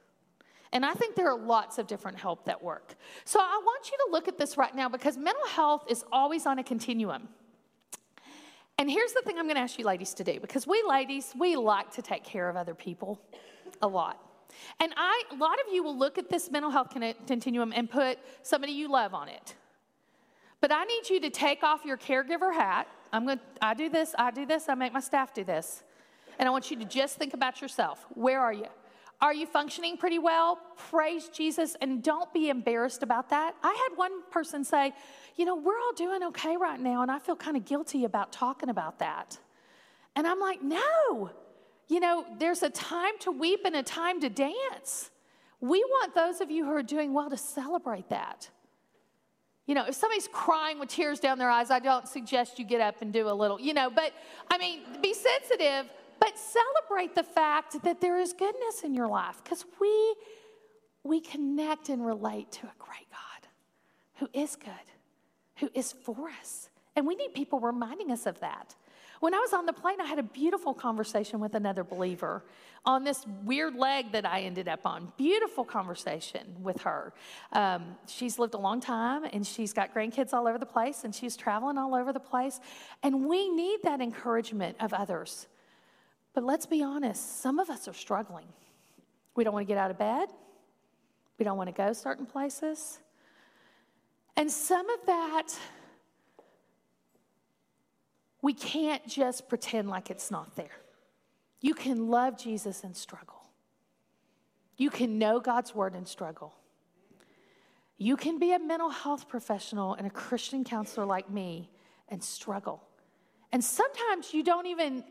And I think there are lots of different help that work. So I want you to look at this right now because mental health is always on a continuum. And here's the thing I'm going to ask you ladies to do because we ladies, we like to take care of other people a lot. And I, a lot of you will look at this mental health continuum and put somebody you love on it. But I need you to take off your caregiver hat. I'm going to, I do this, I do this, I make my staff do this. And I want you to just think about yourself. Where are you? Are you functioning pretty well? Praise Jesus and don't be embarrassed about that. I had one person say, You know, we're all doing okay right now, and I feel kind of guilty about talking about that. And I'm like, No, you know, there's a time to weep and a time to dance. We want those of you who are doing well to celebrate that. You know, if somebody's crying with tears down their eyes, I don't suggest you get up and do a little, you know, but I mean, be sensitive but celebrate the fact that there is goodness in your life because we, we connect and relate to a great God who is good, who is for us. And we need people reminding us of that. When I was on the plane, I had a beautiful conversation with another believer on this weird leg that I ended up on. Beautiful conversation with her. Um, she's lived a long time and she's got grandkids all over the place and she's traveling all over the place. And we need that encouragement of others but let's be honest, some of us are struggling. We don't want to get out of bed, we don't want to go certain places. And some of that, we can't just pretend like it's not there. You can love Jesus and struggle. You can know God's word and struggle. You can be a mental health professional and a Christian counselor like me and struggle. And sometimes you don't even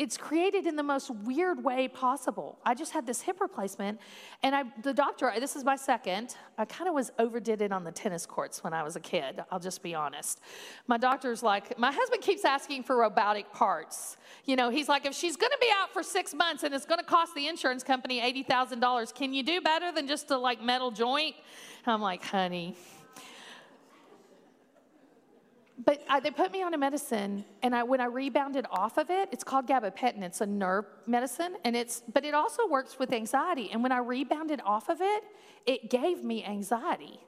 it's created in the most weird way possible. I just had this hip replacement, and I, the doctor, this is my second, I kind of was overdid it on the tennis courts when I was a kid, I'll just be honest. My doctor's like, my husband keeps asking for robotic parts. You know, he's like, if she's gonna be out for six months and it's gonna cost the insurance company $80,000, can you do better than just a like metal joint? I'm like, honey, but I, they put me on a medicine, and I, when I rebounded off of it, it's called gabapentin. It's a nerve medicine, and it's but it also works with anxiety. And when I rebounded off of it, it gave me anxiety.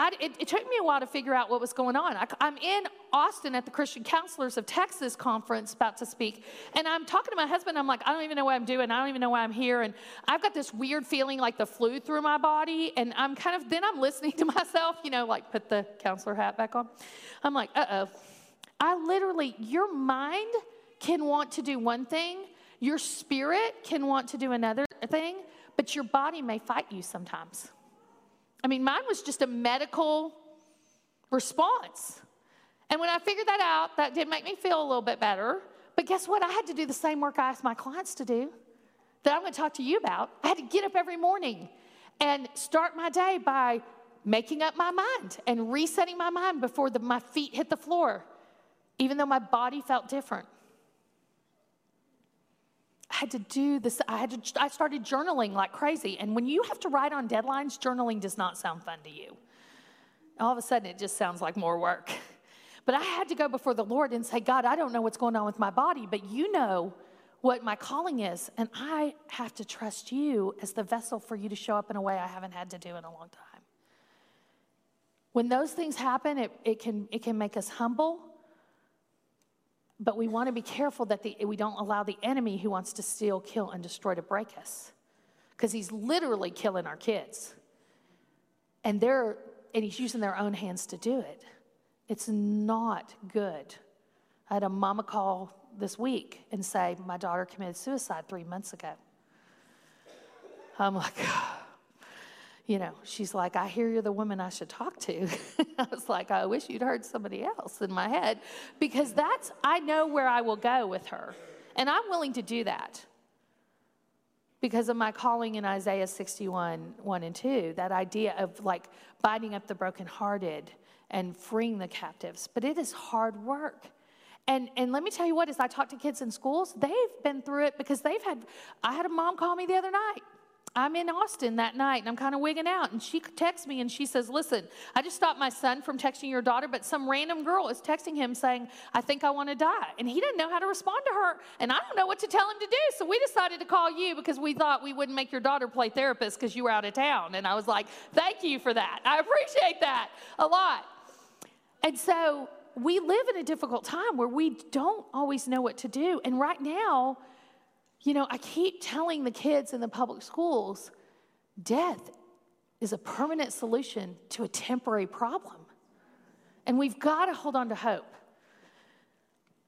I, it, it, took me a while to figure out what was going on. I, am in Austin at the Christian Counselors of Texas conference about to speak, and I'm talking to my husband. I'm like, I don't even know what I'm doing. I don't even know why I'm here. And I've got this weird feeling like the flu through my body. And I'm kind of, then I'm listening to myself, you know, like put the counselor hat back on. I'm like, uh oh. I literally, your mind can want to do one thing, your spirit can want to do another thing, but your body may fight you sometimes. I mean, mine was just a medical response. And when I figured that out, that did make me feel a little bit better. But guess what? I had to do the same work I asked my clients to do that I'm going to talk to you about. I had to get up every morning and start my day by making up my mind and resetting my mind before the, my feet hit the floor, even though my body felt different. I had to do this. I had to, I started journaling like crazy. And when you have to write on deadlines, journaling does not sound fun to you. All of a sudden, it just sounds like more work. But I had to go before the Lord and say, God, I don't know what's going on with my body, but you know what my calling is. And I have to trust you as the vessel for you to show up in a way I haven't had to do in a long time. When those things happen, it, it, can, it can make us humble but we want to be careful that the, we don't allow the enemy who wants to steal, kill, and destroy to break us. Because he's literally killing our kids. And they're and he's using their own hands to do it. It's not good. I had a mama call this week and say, My daughter committed suicide three months ago. I'm like, you know, she's like, I hear you're the woman I should talk to. I was like, I wish you'd heard somebody else in my head because that's, I know where I will go with her. And I'm willing to do that because of my calling in Isaiah 61 1 and 2. That idea of like binding up the brokenhearted and freeing the captives, but it is hard work. And, and let me tell you what, as I talk to kids in schools, they've been through it because they've had, I had a mom call me the other night. I'm in Austin that night and I'm kind of wigging out. And she texts me and she says, Listen, I just stopped my son from texting your daughter, but some random girl is texting him saying, I think I want to die. And he didn't know how to respond to her. And I don't know what to tell him to do. So we decided to call you because we thought we wouldn't make your daughter play therapist because you were out of town. And I was like, Thank you for that. I appreciate that a lot. And so we live in a difficult time where we don't always know what to do. And right now, you know, I keep telling the kids in the public schools death is a permanent solution to a temporary problem. And we've got to hold on to hope.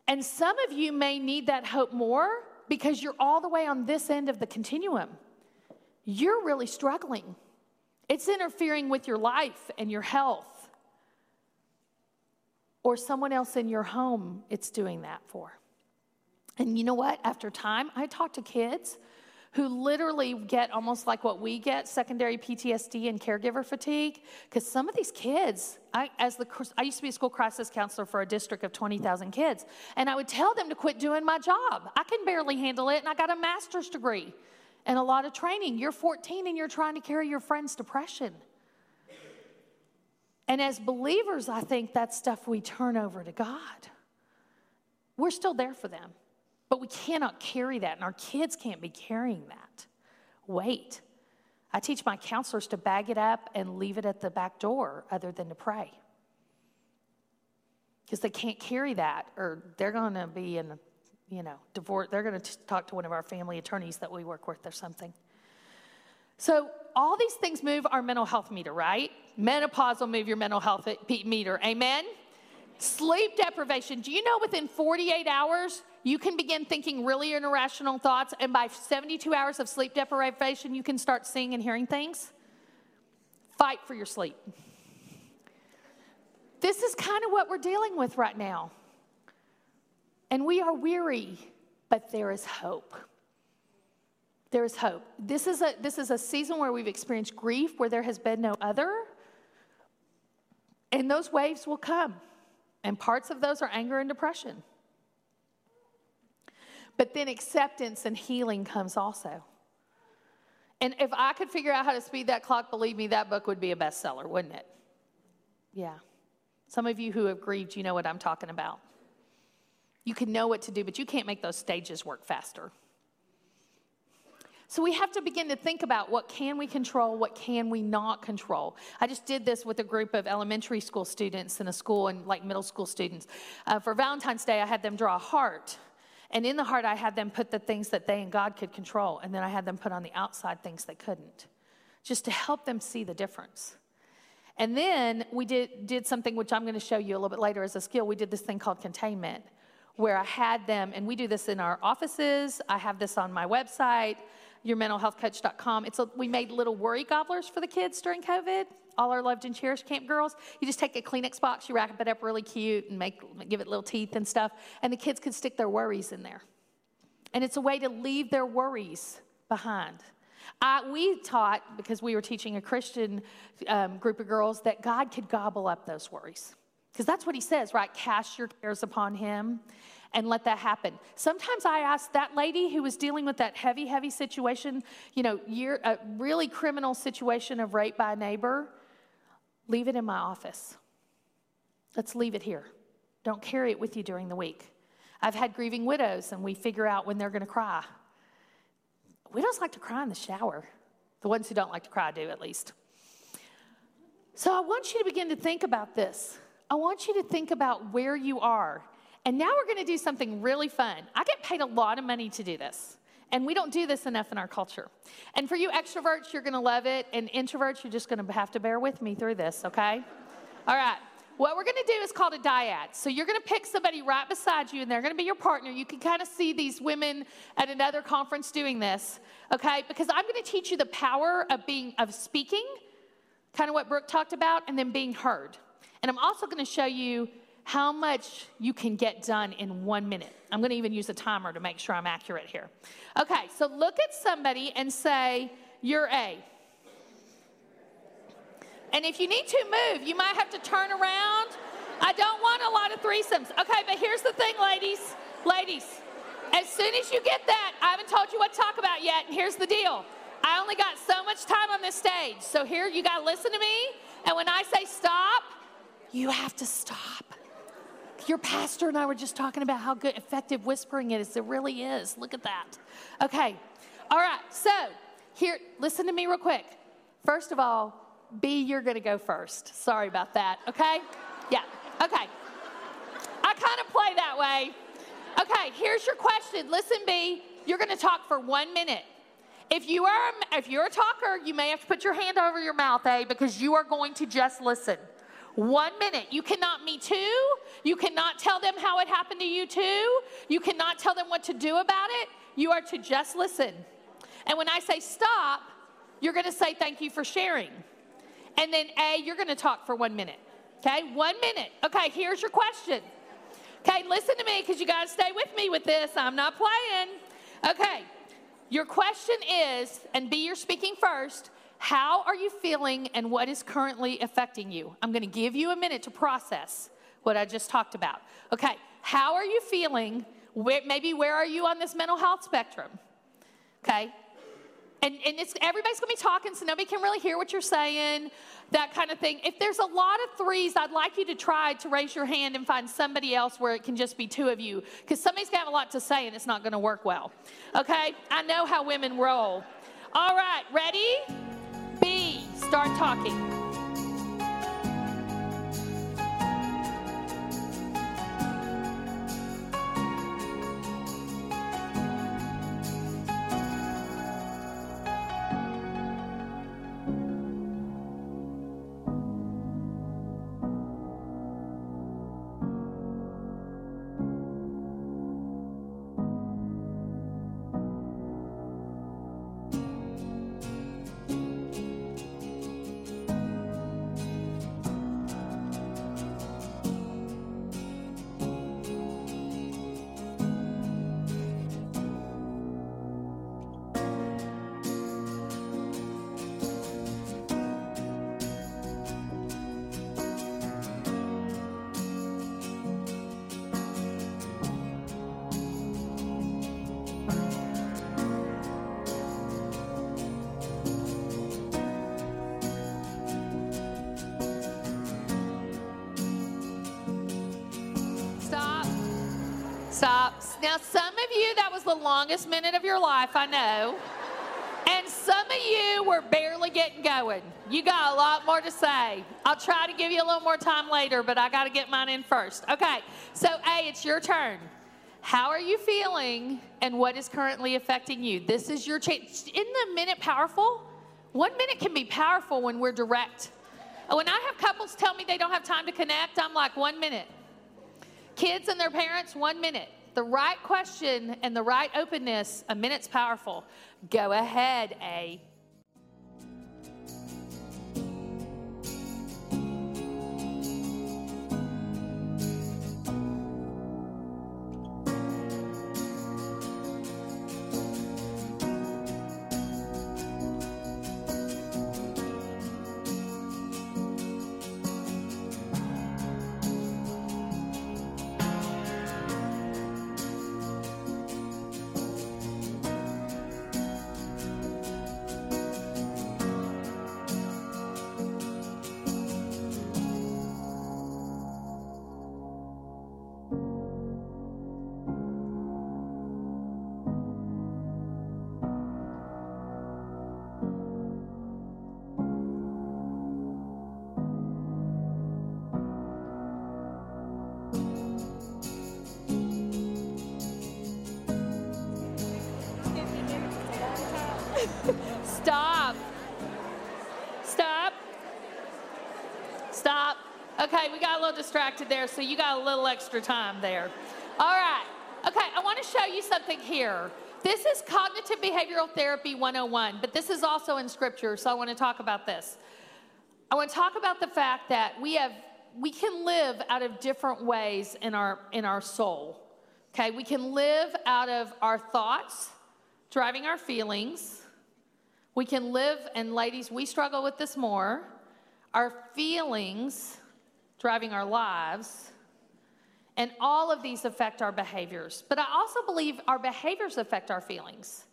And some of you may need that hope more because you're all the way on this end of the continuum. You're really struggling, it's interfering with your life and your health. Or someone else in your home, it's doing that for. And you know what? After time, I talk to kids who literally get almost like what we get secondary PTSD and caregiver fatigue. Because some of these kids, I, as the, I used to be a school crisis counselor for a district of 20,000 kids, and I would tell them to quit doing my job. I can barely handle it, and I got a master's degree and a lot of training. You're 14 and you're trying to carry your friend's depression. And as believers, I think that's stuff we turn over to God. We're still there for them. But we cannot carry that, and our kids can't be carrying that. Wait. I teach my counselors to bag it up and leave it at the back door other than to pray. Because they can't carry that, or they're going to be in, you know, divorce. They're going to talk to one of our family attorneys that we work with or something. So, all these things move our mental health meter, right? Menopause will move your mental health eh, meter. Amen? Sleep deprivation. Do you know within 48 hours, you can begin thinking really irrational thoughts, and by 72 hours of sleep deprivation, you can start seeing and hearing things? Fight for your sleep. This is kind of what we're dealing with right now. And we are weary, but there is hope. There is hope. This is a, this is a season where we've experienced grief where there has been no other. And those waves will come. And parts of those are anger and depression. But then acceptance and healing comes also. And if I could figure out how to speed that clock, believe me, that book would be a bestseller, wouldn't it? Yeah. Some of you who have grieved, you know what I'm talking about. You can know what to do, but you can't make those stages work faster. So we have to begin to think about what can we control, what can we not control. I just did this with a group of elementary school students in a school and like middle school students. Uh, for Valentine's Day, I had them draw a heart. And in the heart, I had them put the things that they and God could control. And then I had them put on the outside things they couldn't, just to help them see the difference. And then we did, did something which I'm going to show you a little bit later as a skill. We did this thing called containment, where I had them, and we do this in our offices. I have this on my website yourmentalhealthcoach.com. It's a, we made little worry gobblers for the kids during COVID. All our loved and cherished camp girls. You just take a Kleenex box, you wrap it up really cute, and make give it little teeth and stuff, and the kids could stick their worries in there. And it's a way to leave their worries behind. I, we taught, because we were teaching a Christian um, group of girls, that God could gobble up those worries. Because that's what he says, right? Cast your cares upon him and let that happen. Sometimes I ask that lady who was dealing with that heavy, heavy situation, you know, year, a really criminal situation of rape by a neighbor, leave it in my office. Let's leave it here. Don't carry it with you during the week. I've had grieving widows, and we figure out when they're going to cry. Widows like to cry in the shower. The ones who don't like to cry do, at least. So I want you to begin to think about this. I want you to think about where you are and now we're going to do something really fun. I get paid a lot of money to do this. And we don't do this enough in our culture. And for you extroverts, you're going to love it. And introverts, you're just going to have to bear with me through this, okay? All right. What we're going to do is called a dyad. So you're going to pick somebody right beside you, and they're going to be your partner. You can kind of see these women at another conference doing this, okay? Because I'm going to teach you the power of being of speaking, kind of what Brooke talked about, and then being heard. And I'm also going to show you how much you can get done in one minute. I'm going to even use a timer to make sure I'm accurate here. Okay, so look at somebody and say, You're A. And if you need to move, you might have to turn around. I don't want a lot of threesomes. Okay, but here's the thing, ladies. Ladies, as soon as you get that, I haven't told you what to talk about yet, and here's the deal. I only got so much time on this stage. So here, you got to listen to me. And when I say stop, you have to stop. Your pastor and I were just talking about how good effective whispering it is. It really is. Look at that. Okay. All right. So, here, listen to me real quick. First of all, B, you're going to go first. Sorry about that. Okay? Yeah. Okay. I kind of play that way. Okay, here's your question. Listen, B, you're going to talk for one minute. If you are if you're a talker, you may have to put your hand over your mouth, A, because you are going to just listen. One minute. You cannot me too. You cannot tell them how it happened to you too. You cannot tell them what to do about it. You are to just listen. And when I say stop, you're going to say thank you for sharing. And then A, you're going to talk for one minute. Okay, one minute. Okay, here's your question. Okay, listen to me because you got to stay with me with this. I'm not playing. Okay, your question is, and B, you're speaking first. How are you feeling and what is currently affecting you? I'm going to give you a minute to process what I just talked about. Okay, how are you feeling? Where, maybe where are you on this mental health spectrum? Okay, and, and everybody's going to be talking, so nobody can really hear what you're saying, that kind of thing. If there's a lot of threes, I'd like you to try to raise your hand and find somebody else where it can just be two of you, because somebody's going to have a lot to say and it's not going to work well. Okay? I know how women roll. All right, ready? Start talking. Now, some of you, that was the longest minute of your life, I know. And some of you were barely getting going. You got a lot more to say. I'll try to give you a little more time later, but I got to get mine in first. Okay, so A, it's your turn. How are you feeling and what is currently affecting you? This is your chance. Isn't the minute powerful? One minute can be powerful when we're direct. When I have couples tell me they don't have time to connect, I'm like, one minute. Kids and their parents, one minute the right question and the right openness, a minute's powerful. Go ahead, A. there, so you got a little extra time there. All right. Okay, I want to show you something here. This is cognitive behavioral therapy 101, but this is also in scripture, so I want to talk about this. I want to talk about the fact that we have we can live out of different ways in our in our soul. Okay? We can live out of our thoughts driving our feelings. We can live, and ladies, we struggle with this more. our feelings driving our lives, and all of these affect our behaviors. But I also believe our behaviors affect our feelings.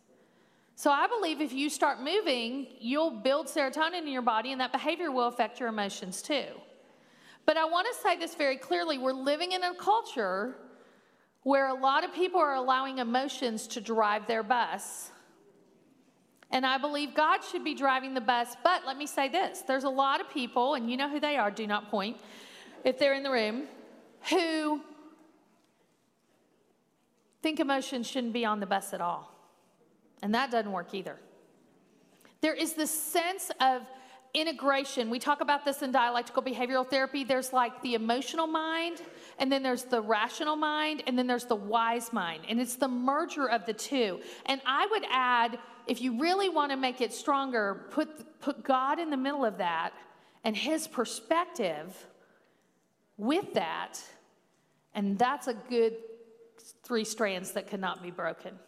So I believe if you start moving, you'll build serotonin in your body, and that behavior will affect your emotions too. But I want to say this very clearly we're living in a culture where a lot of people are allowing emotions to drive their bus. And I believe God should be driving the bus. But let me say this there's a lot of people, and you know who they are, do not point if they're in the room, who think emotions shouldn't be on the bus at all. And that doesn't work either. There is this sense of integration. We talk about this in dialectical behavioral therapy. There's like the emotional mind, and then there's the rational mind, and then there's the wise mind. And it's the merger of the two. And I would add, if you really want to make it stronger, put, put God in the middle of that and his perspective with that. And that's a good three strands that cannot be broken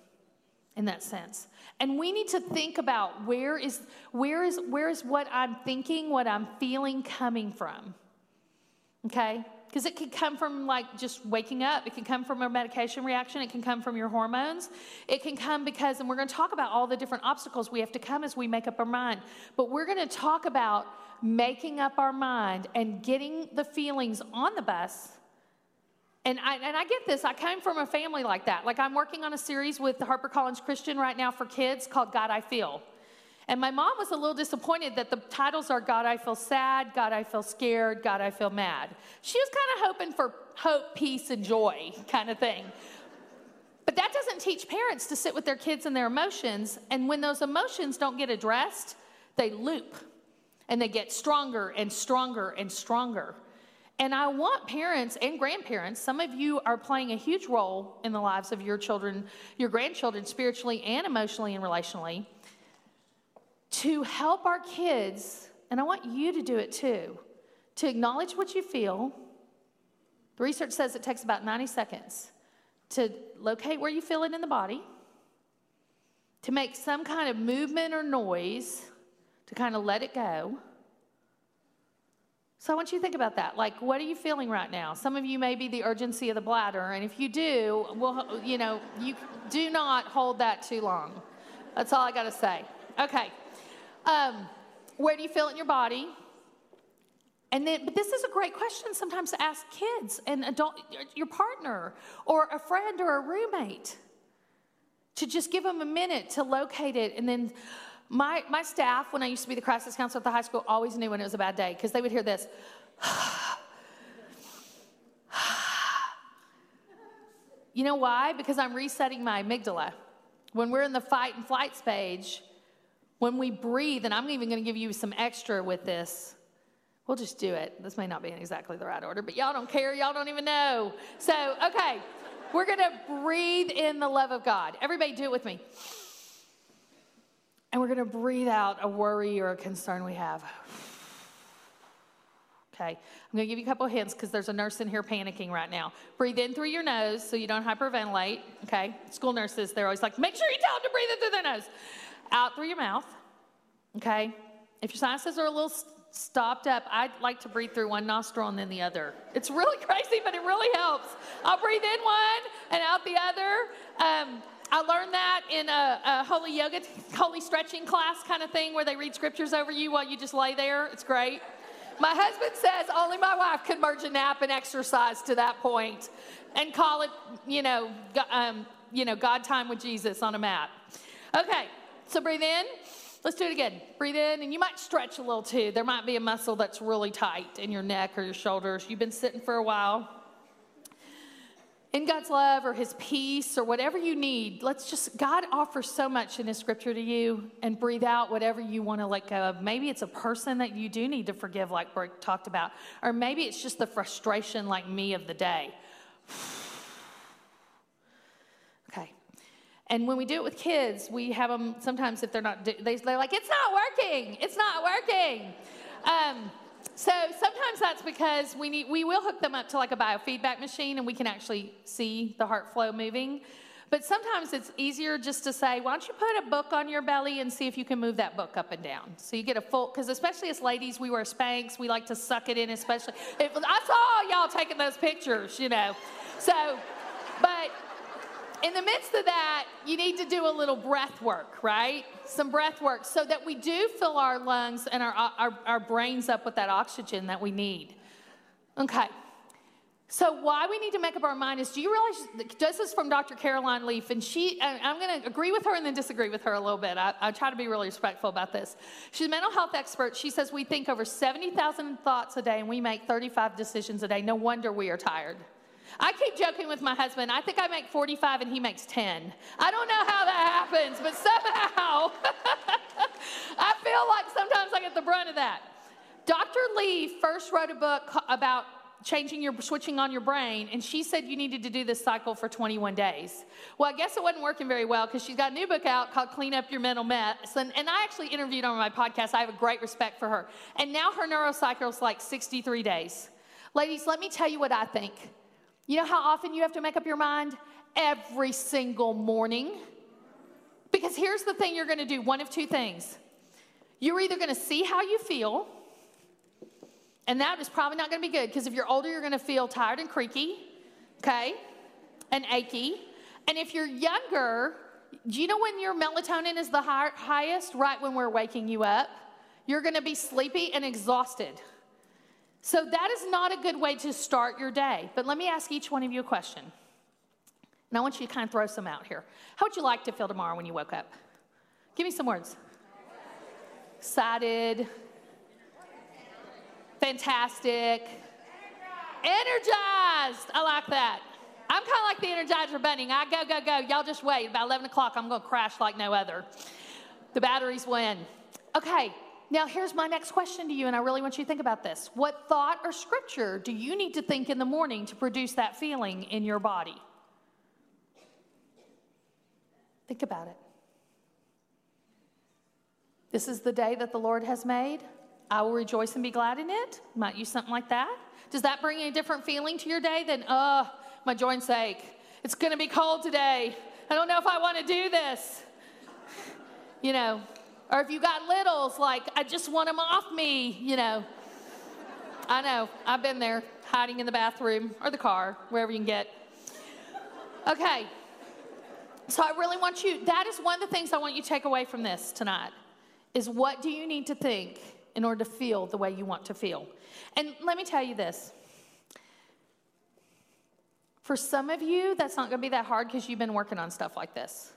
in that sense. And we need to think about where is where is where is what I'm thinking, what I'm feeling coming from. Okay? Because it could come from like just waking up. It can come from a medication reaction. It can come from your hormones. It can come because, and we're going to talk about all the different obstacles we have to come as we make up our mind. But we're going to talk about making up our mind and getting the feelings on the bus and I, and I get this. I came from a family like that. Like I'm working on a series with the HarperCollins Christian right now for kids called God I Feel. And my mom was a little disappointed that the titles are God I Feel Sad, God I Feel Scared, God I Feel Mad. She was kind of hoping for hope, peace, and joy kind of thing. But that doesn't teach parents to sit with their kids and their emotions. And when those emotions don't get addressed, they loop and they get stronger and stronger and stronger. And I want parents and grandparents, some of you are playing a huge role in the lives of your children, your grandchildren, spiritually and emotionally and relationally, to help our kids, and I want you to do it too, to acknowledge what you feel. The research says it takes about 90 seconds to locate where you feel it in the body, to make some kind of movement or noise, to kind of let it go so I want you to think about that. Like, what are you feeling right now? Some of you may be the urgency of the bladder, and if you do, well, you know, you do not hold that too long. That's all I got to say. Okay. Um, where do you feel it in your body? And then, but this is a great question sometimes to ask kids and adult, your partner or a friend or a roommate to just give them a minute to locate it and then my, my staff, when I used to be the crisis counselor at the high school, always knew when it was a bad day because they would hear this. you know why? Because I'm resetting my amygdala. When we're in the fight and flight stage, when we breathe, and I'm even going to give you some extra with this. We'll just do it. This may not be in exactly the right order, but y'all don't care. Y'all don't even know. So, okay, we're going to breathe in the love of God. Everybody, do it with me. And we're going to breathe out a worry or a concern we have. Okay, I'm going to give you a couple hints because there's a nurse in here panicking right now. Breathe in through your nose so you don't hyperventilate. Okay, school nurses, they're always like, make sure you tell them to breathe in through their nose. Out through your mouth. Okay, if your sinuses are a little stopped up, I'd like to breathe through one nostril and then the other. It's really crazy, but it really helps. I'll breathe in one and out the other. Um, I learned that in a, a, holy yoga, holy stretching class kind of thing where they read scriptures over you while you just lay there. It's great. My husband says only my wife could merge a nap and exercise to that point and call it, you know, um, you know, God time with Jesus on a mat. Okay, so breathe in. Let's do it again. Breathe in, and you might stretch a little too. There might be a muscle that's really tight in your neck or your shoulders. You've been sitting for a while in God's love or his peace or whatever you need, let's just, God offers so much in his scripture to you and breathe out whatever you want to let go of. Maybe it's a person that you do need to forgive, like Brooke talked about, or maybe it's just the frustration, like me, of the day. okay. And when we do it with kids, we have them sometimes if they're not, they, they're like, it's not working, it's not working. Um, so sometimes that's because we need we will hook them up to like a biofeedback machine and we can actually see the heart flow moving. But sometimes it's easier just to say, why don't you put a book on your belly and see if you can move that book up and down? So you get a full, because especially as ladies, we wear Spanx. We like to suck it in, especially. If, I saw y'all taking those pictures, you know. So, but in the midst of that, you need to do a little breath work, right? Some breath work so that we do fill our lungs and our, our, our brains up with that oxygen that we need. Okay. So, why we need to make up our mind is do you realize this is from Dr. Caroline Leaf, and she, I'm going to agree with her and then disagree with her a little bit. I, I try to be really respectful about this. She's a mental health expert. She says we think over 70,000 thoughts a day and we make 35 decisions a day. No wonder we are tired. I keep joking with my husband. I think I make 45 and he makes 10. I don't know how that happens, but somehow I feel like sometimes I get the brunt of that. Dr. Leaf first wrote a book about changing your switching on your brain and she said you needed to do this cycle for 21 days well i guess it wasn't working very well because she's got a new book out called clean up your mental mess and, and i actually interviewed her on my podcast i have a great respect for her and now her neurocycle is like 63 days ladies let me tell you what i think you know how often you have to make up your mind? Every single morning. Because here's the thing you're going to do one of two things. You're either going to see how you feel, and that is probably not going to be good because if you're older, you're going to feel tired and creaky, okay, and achy. And if you're younger, do you know when your melatonin is the high, highest? Right when we're waking you up. You're going to be sleepy and exhausted. So that is not a good way to start your day. But let me ask each one of you a question. And I want you to kind of throw some out here. How would you like to feel tomorrow when you woke up? Give me some words. Excited. Fantastic. Energized. I like that. I'm kind of like the Energizer Bunny. I go, go, go. Y'all just wait. About 11 o'clock, I'm going to crash like no other. The batteries win. Okay, now, here's my next question to you, and I really want you to think about this. What thought or scripture do you need to think in the morning to produce that feeling in your body? Think about it. This is the day that the Lord has made. I will rejoice and be glad in it. Might use something like that. Does that bring a different feeling to your day than, oh, my joint's ache? It's going to be cold today. I don't know if I want to do this. You know, or if you got littles, like, I just want them off me, you know. I know, I've been there, hiding in the bathroom or the car, wherever you can get. Okay, so I really want you, that is one of the things I want you to take away from this tonight, is what do you need to think in order to feel the way you want to feel? And let me tell you this. For some of you, that's not going to be that hard because you've been working on stuff like this.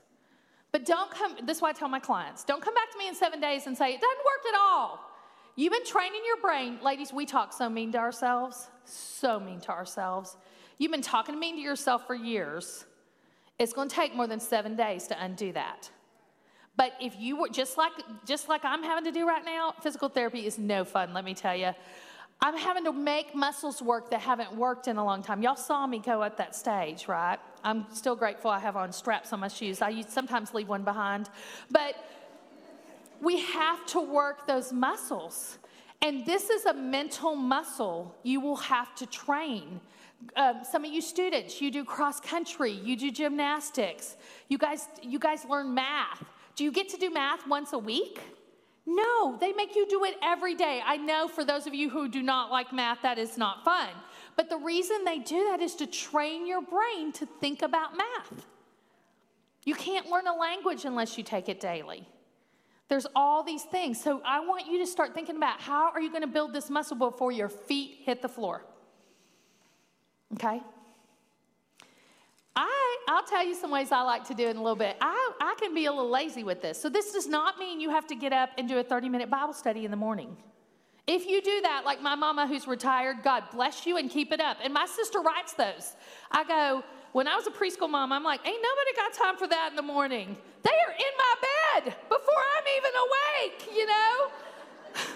But don't come, this is why I tell my clients don't come back to me in seven days and say, it doesn't work at all. You've been training your brain. Ladies, we talk so mean to ourselves, so mean to ourselves. You've been talking mean to yourself for years. It's going to take more than seven days to undo that. But if you were just like just like I'm having to do right now, physical therapy is no fun. Let me tell you, I'm having to make muscles work that haven't worked in a long time. Y'all saw me go up that stage, right? I'm still grateful I have on straps on my shoes. I sometimes leave one behind. But we have to work those muscles. And this is a mental muscle you will have to train. Um, some of you students, you do cross country, you do gymnastics, you guys, you guys learn math. Do you get to do math once a week? No, they make you do it every day. I know for those of you who do not like math, that is not fun. But the reason they do that is to train your brain to think about math. You can't learn a language unless you take it daily. There's all these things. So I want you to start thinking about how are you going to build this muscle before your feet hit the floor? Okay? I, I'll tell you some ways I like to do it in a little bit. I, I can be a little lazy with this. So, this does not mean you have to get up and do a 30 minute Bible study in the morning. If you do that, like my mama who's retired, God bless you and keep it up. And my sister writes those. I go, when I was a preschool mom, I'm like, ain't nobody got time for that in the morning. They are in my bed before I'm even awake, you know?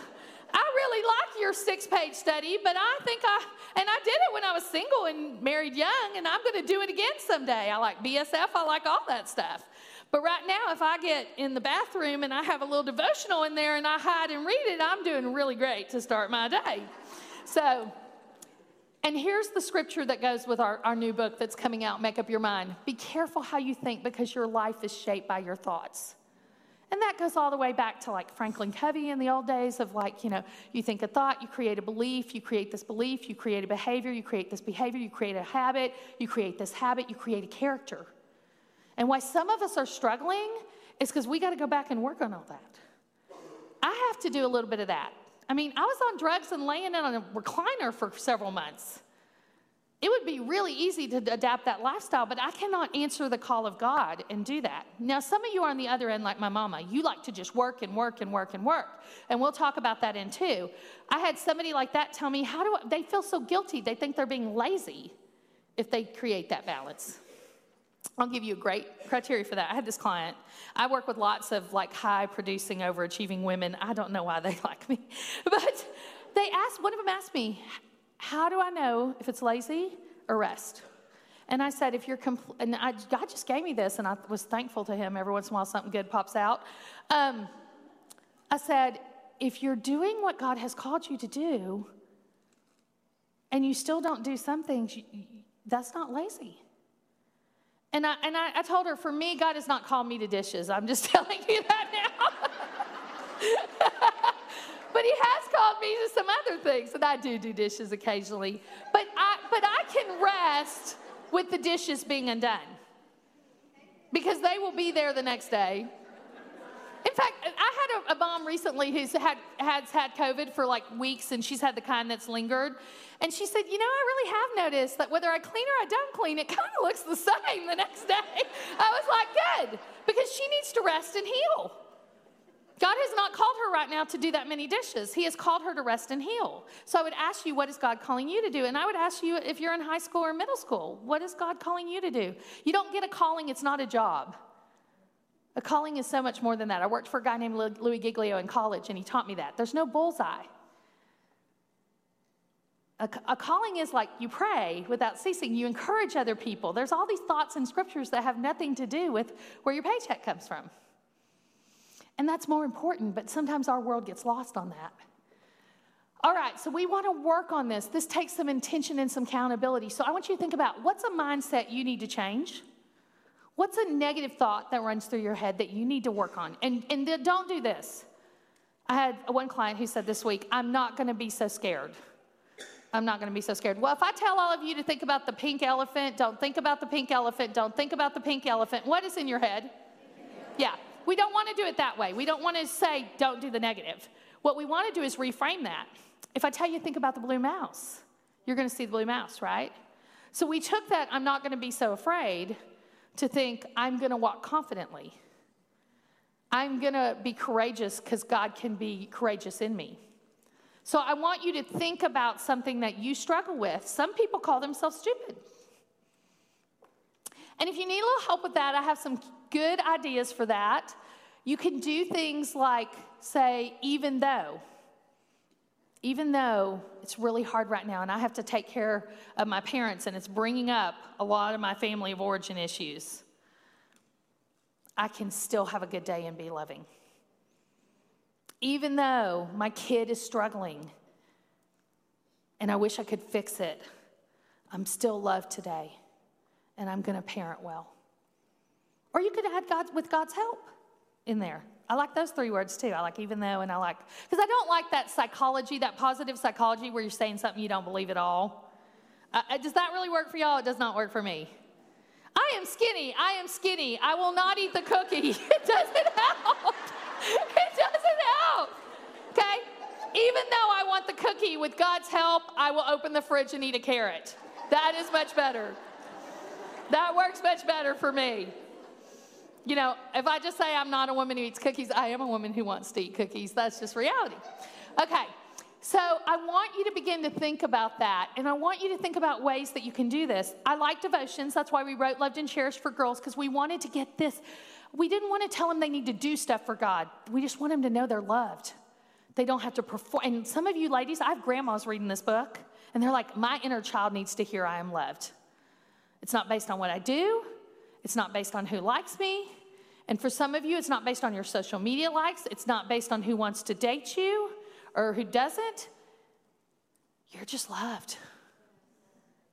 I really like your six page study, but I think I, and I did it when I was single and married young, and I'm going to do it again someday. I like BSF, I like all that stuff. But right now, if I get in the bathroom and I have a little devotional in there and I hide and read it, I'm doing really great to start my day. So, And here's the scripture that goes with our, our new book that's coming out, Make Up Your Mind. Be careful how you think because your life is shaped by your thoughts. And that goes all the way back to like Franklin Covey in the old days of like, you know, you think a thought, you create a belief, you create this belief, you create a behavior, you create this behavior, you create a habit, you create this habit, you create a character. And why some of us are struggling is because we got to go back and work on all that. I have to do a little bit of that. I mean, I was on drugs and laying in on a recliner for several months. It would be really easy to adapt that lifestyle, but I cannot answer the call of God and do that. Now, some of you are on the other end, like my mama. You like to just work and work and work and work. And we'll talk about that in two. I had somebody like that tell me, how do I, they feel so guilty? They think they're being lazy if they create that balance. I'll give you a great criteria for that. I had this client. I work with lots of like high producing, overachieving women. I don't know why they like me, but they asked, one of them asked me, how do I know if it's lazy or rest? And I said, if you're, compl-, and I, God just gave me this, and I was thankful to Him. Every once in a while, something good pops out. Um, I said, if you're doing what God has called you to do, and you still don't do some things, that's not lazy. And I, and I, I told her, for me, God has not called me to dishes. I'm just telling you that now. but he has called me to some other things, and I do do dishes occasionally. But I, but I can rest with the dishes being undone because they will be there the next day. In fact, I had a, a mom recently who's had, has had COVID for like weeks, and she's had the kind that's lingered. And she said, You know, I really have noticed that whether I clean or I don't clean, it kind of looks the same the next day. I was like, Good, because she needs to rest and heal. God has not called her right now to do that many dishes. He has called her to rest and heal. So I would ask you, what is God calling you to do? And I would ask you, if you're in high school or middle school, what is God calling you to do? You don't get a calling, it's not a job. A calling is so much more than that. I worked for a guy named Louie Giglio in college, and he taught me that. There's no bullseye. A, a, calling is like you pray without ceasing, you encourage other people. There's all these thoughts and scriptures that have nothing to do with where your paycheck comes from. And that's more important, but sometimes our world gets lost on that. All right, so we want to work on this. This takes some intention and some accountability. So I want you to think about what's a mindset you need to change? What's a negative thought that runs through your head that you need to work on? And, and don't do this. I had one client who said this week, I'm not going to be so scared. I'm not going to be so scared. Well, if I tell all of you to think about the pink elephant, don't think about the pink elephant, don't think about the pink elephant, what is in your head? Yeah, we don't want to do it that way. We don't want to say, don't do the negative. What we want to do is reframe that. If I tell you, think about the blue mouse, you're going to see the blue mouse, right? So we took that, I'm not going to be so afraid, to think, I'm going to walk confidently. I'm going to be courageous because God can be courageous in me. So I want you to think about something that you struggle with. Some people call themselves stupid. And if you need a little help with that, I have some good ideas for that. You can do things like say, even though, even though it's really hard right now and I have to take care of my parents and it's bringing up a lot of my family of origin issues, I can still have a good day and be loving. Even though my kid is struggling and I wish I could fix it, I'm still loved today and I'm going to parent well. Or you could add God with God's help in there. I like those three words too. I like even though, and I like, because I don't like that psychology, that positive psychology where you're saying something you don't believe at all. Uh, uh does that really work for y'all? It does not work for me. I am skinny. I am skinny. I will not eat the cookie. It doesn't help. It doesn't help. Okay? Even though I want the cookie, with God's help, I will open the fridge and eat a carrot. That is much better. That works much better for me. You know, if I just say I'm not a woman who eats cookies, I am a woman who wants to eat cookies. That's just reality. Okay, so I want you to begin to think about that, and I want you to think about ways that you can do this. I like devotions. That's why we wrote Loved and Cherished for Girls, because we wanted to get this. We didn't want to tell them they need to do stuff for God, we just want them to know they're loved. They don't have to perform. And some of you ladies, I have grandmas reading this book, and they're like, My inner child needs to hear I am loved. It's not based on what I do, it's not based on who likes me. And for some of you, it's not based on your social media likes, it's not based on who wants to date you or who doesn't. You're just loved.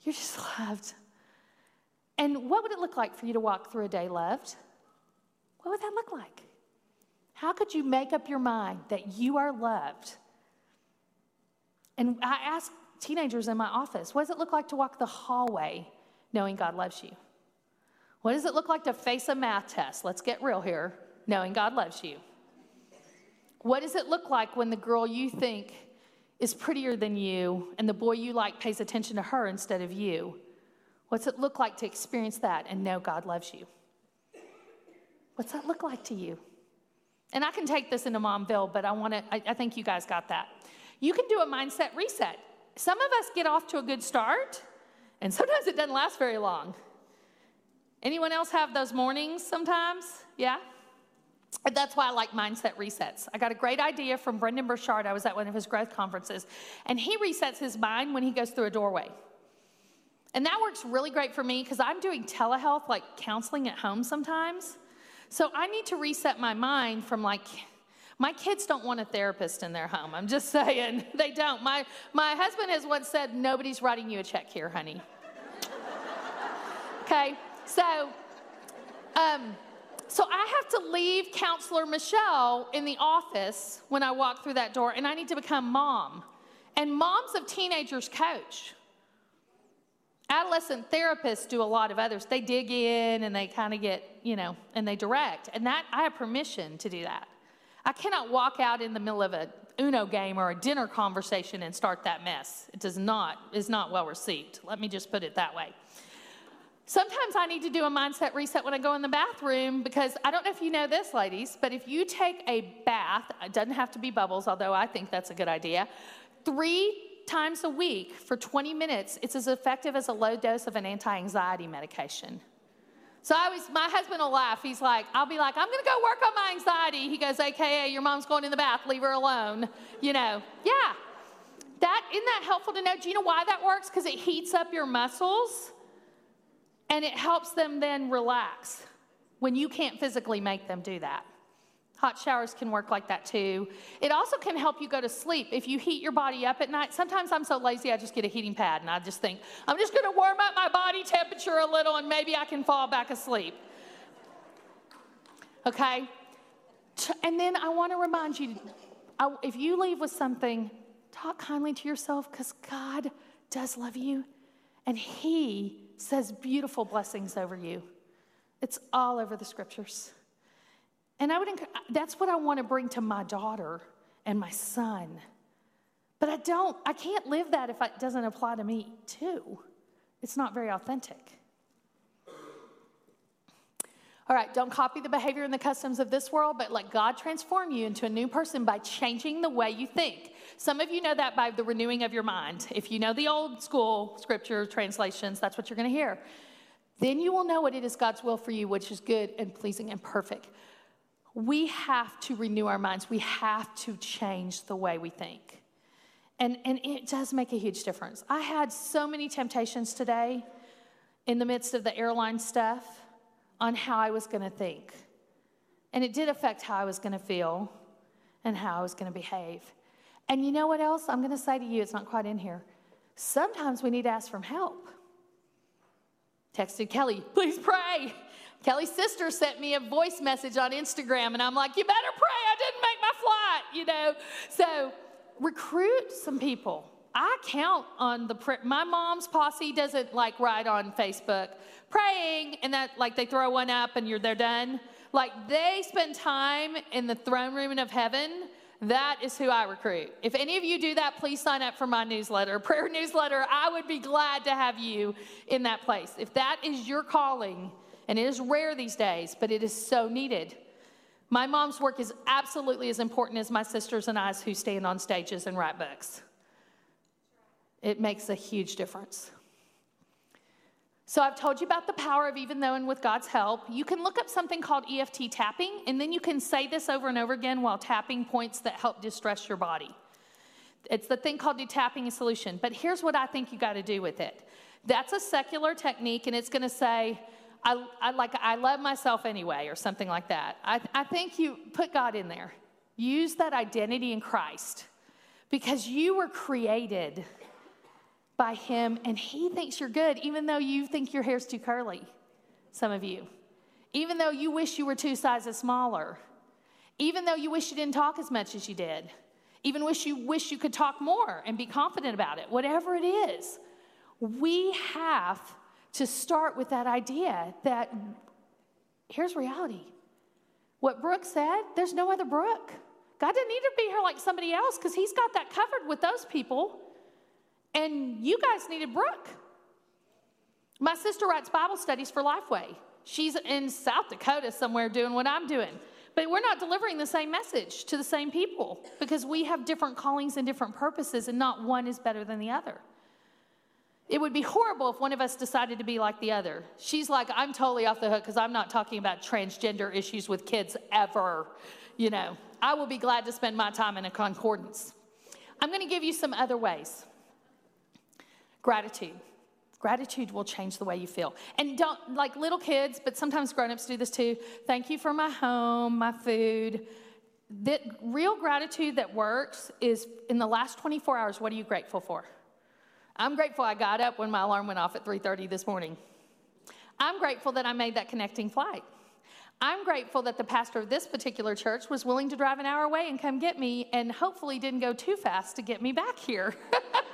You're just loved. And what would it look like for you to walk through a day loved? What would that look like? How could you make up your mind that you are loved? And I ask teenagers in my office, what does it look like to walk the hallway knowing God loves you? What does it look like to face a math test? Let's get real here, knowing God loves you. What does it look like when the girl you think is prettier than you and the boy you like pays attention to her instead of you? What's it look like to experience that and know God loves you? What's that look like to you? And I can take this into Momville, but I want to, I, I think you guys got that. You can do a mindset reset. Some of us get off to a good start, and sometimes it doesn't last very long. Anyone else have those mornings sometimes? Yeah? That's why I like mindset resets. I got a great idea from Brendon Burchard. I was at one of his growth conferences, and he resets his mind when he goes through a doorway. And that works really great for me because I'm doing telehealth, like counseling at home sometimes. So I need to reset my mind from like, my kids don't want a therapist in their home. I'm just saying, they don't. My, my husband has once said, Nobody's writing you a check here, honey. okay, so, um, so I have to leave counselor Michelle in the office when I walk through that door, and I need to become mom. And moms of teenagers coach. Adolescent therapists do a lot of others. They dig in and they kind of get, you know, and they direct. And that I have permission to do that. I cannot walk out in the middle of a Uno game or a dinner conversation and start that mess. It does not is not well received. Let me just put it that way. Sometimes I need to do a mindset reset when I go in the bathroom because I don't know if you know this, ladies, but if you take a bath, it doesn't have to be bubbles, although I think that's a good idea, three times a week for 20 minutes, it's as effective as a low dose of an anti anxiety medication. So I was, my husband will laugh. He's like, I'll be like, I'm gonna go work on my anxiety. He goes, AKA, your mom's going in the bath, leave her alone. You know, yeah. That, isn't that helpful to know? Do you know why that works? Because it heats up your muscles and it helps them then relax when you can't physically make them do that. Hot showers can work like that too. It also can help you go to sleep. If you heat your body up at night, sometimes I'm so lazy I just get a heating pad and I just think, I'm just gonna warm up my body temperature a little and maybe I can fall back asleep. Okay? And then I wanna remind you if you leave with something, talk kindly to yourself because God does love you and He says beautiful blessings over you. It's all over the scriptures. And I would that's what I want to bring to my daughter and my son. But I don't, I can't live that if it doesn't apply to me too. It's not very authentic. All right, don't copy the behavior and the customs of this world, but let God transform you into a new person by changing the way you think. Some of you know that by the renewing of your mind. If you know the old school scripture translations, that's what you're going to hear. Then you will know what it is God's will for you, which is good and pleasing and perfect we have to renew our minds. We have to change the way we think. And, and it does make a huge difference. I had so many temptations today in the midst of the airline stuff on how I was going to think. And it did affect how I was going to feel and how I was going to behave. And you know what else? I'm going to say to you, it's not quite in here. Sometimes we need to ask for help. Texted Kelly, please pray. Kelly's sister sent me a voice message on Instagram, and I'm like, you better pray I didn't make my flight, you know? So recruit some people. I count on the, my mom's posse doesn't like write on Facebook praying and that like they throw one up and you're, they're done. Like they spend time in the throne room of heaven that is who I recruit. If any of you do that, please sign up for my newsletter, prayer newsletter. I would be glad to have you in that place. If that is your calling, and it is rare these days, but it is so needed. My mom's work is absolutely as important as my sisters and I's who stand on stages and write books. It makes a huge difference. So, I've told you about the power of even though and with God's help. You can look up something called EFT tapping, and then you can say this over and over again while tapping points that help distress your body. It's the thing called detapping a solution. But here's what I think you got to do with it that's a secular technique, and it's going to say, I, I, like I love myself anyway, or something like that. I, I think you put God in there. Use that identity in Christ because you were created by Him, and He thinks you're good, even though you think your hair's too curly, some of you. Even though you wish you were two sizes smaller. Even though you wish you didn't talk as much as you did. Even wish you wish you could talk more and be confident about it. Whatever it is, we have to start with that idea that here's reality. What Brooke said, there's no other Brooke. God didn't need to be here like somebody else because he's got that covered with those people. And you guys needed Brooke. My sister writes Bible studies for Lifeway. She's in South Dakota somewhere doing what I'm doing. But we're not delivering the same message to the same people because we have different callings and different purposes, and not one is better than the other. It would be horrible if one of us decided to be like the other. She's like, I'm totally off the hook because I'm not talking about transgender issues with kids ever. You know, I will be glad to spend my time in a concordance. I'm going to give you some other ways. Gratitude. Gratitude will change the way you feel. And don't, like little kids, but sometimes grown-ups do this too. Thank you for my home, my food. The real gratitude that works is in the last 24 hours, what are you grateful for? I'm grateful I got up when my alarm went off at 3:30 this morning. I'm grateful that I made that connecting flight. I'm grateful that the pastor of this particular church was willing to drive an hour away and come get me and hopefully didn't go too fast to get me back here.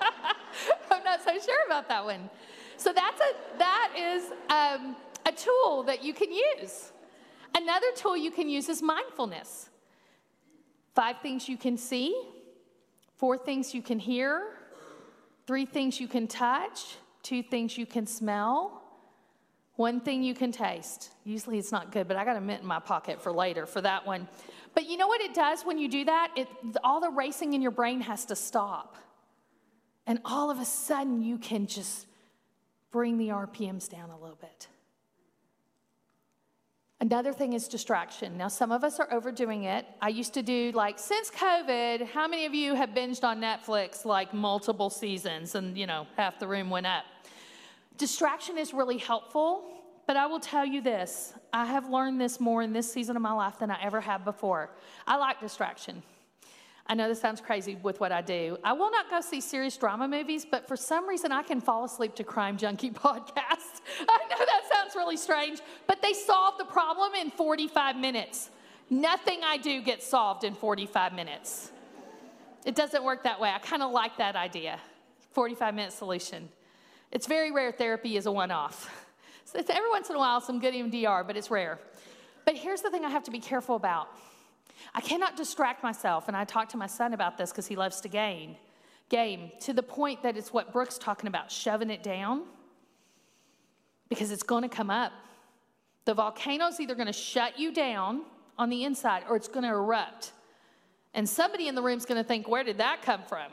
Not so sure about that one. So that's a that is um, a tool that you can use. Another tool you can use is mindfulness. Five things you can see, four things you can hear, three things you can touch, two things you can smell, one thing you can taste. Usually it's not good, but I got a mint in my pocket for later for that one. But you know what it does when you do that? It, all the racing in your brain has to stop. And all of a sudden, you can just bring the RPMs down a little bit. Another thing is distraction. Now, some of us are overdoing it. I used to do like, since COVID, how many of you have binged on Netflix like multiple seasons and, you know, half the room went up? Distraction is really helpful, but I will tell you this I have learned this more in this season of my life than I ever have before. I like distraction. I know this sounds crazy with what I do. I will not go see serious drama movies, but for some reason I can fall asleep to Crime Junkie podcasts. I know that sounds really strange, but they solve the problem in 45 minutes. Nothing I do gets solved in 45 minutes. It doesn't work that way. I kind of like that idea 45 minute solution. It's very rare therapy is a one off. So it's every once in a while some good EMDR, but it's rare. But here's the thing I have to be careful about I cannot distract myself. And I talk to my son about this because he loves to game, game to the point that it's what Brooke's talking about, shoving it down, because it's going to come up. The volcano's either going to shut you down on the inside or it's going to erupt. And somebody in the room's going to think, where did that come from?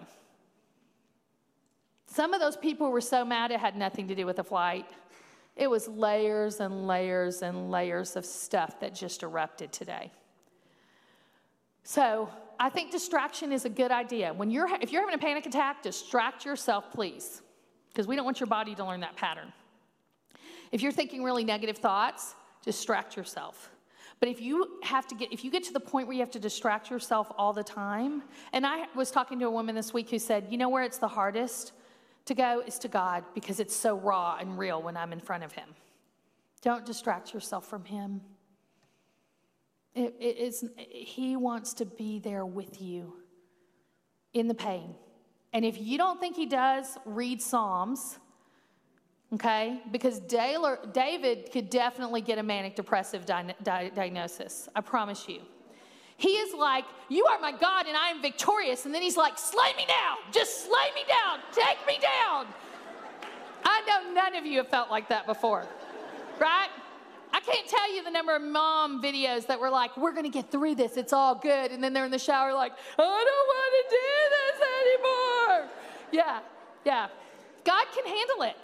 Some of those people were so mad it had nothing to do with the flight. It was layers and layers and layers of stuff that just erupted today. So I think distraction is a good idea. When you're, if you're having a panic attack, distract yourself, please, because we don't want your body to learn that pattern. If you're thinking really negative thoughts, distract yourself. But if you have to get, if you get to the point where you have to distract yourself all the time, and I was talking to a woman this week who said, you know where it's the hardest to go is to God because it's so raw and real when I'm in front of Him. Don't distract yourself from Him. It, it is, he wants to be there with you in the pain. And if you don't think he does, read Psalms, okay? Because David could definitely get a manic depressive di- di- diagnosis. I promise you. He is like, You are my God and I am victorious. And then he's like, Slay me down. Just slay me down. Take me down. I know none of you have felt like that before, right? I can't tell you the number of mom videos that were like, we're to get through this. It's all good. And then they're in the shower like, I don't want to do this anymore. Yeah, yeah. God can handle it.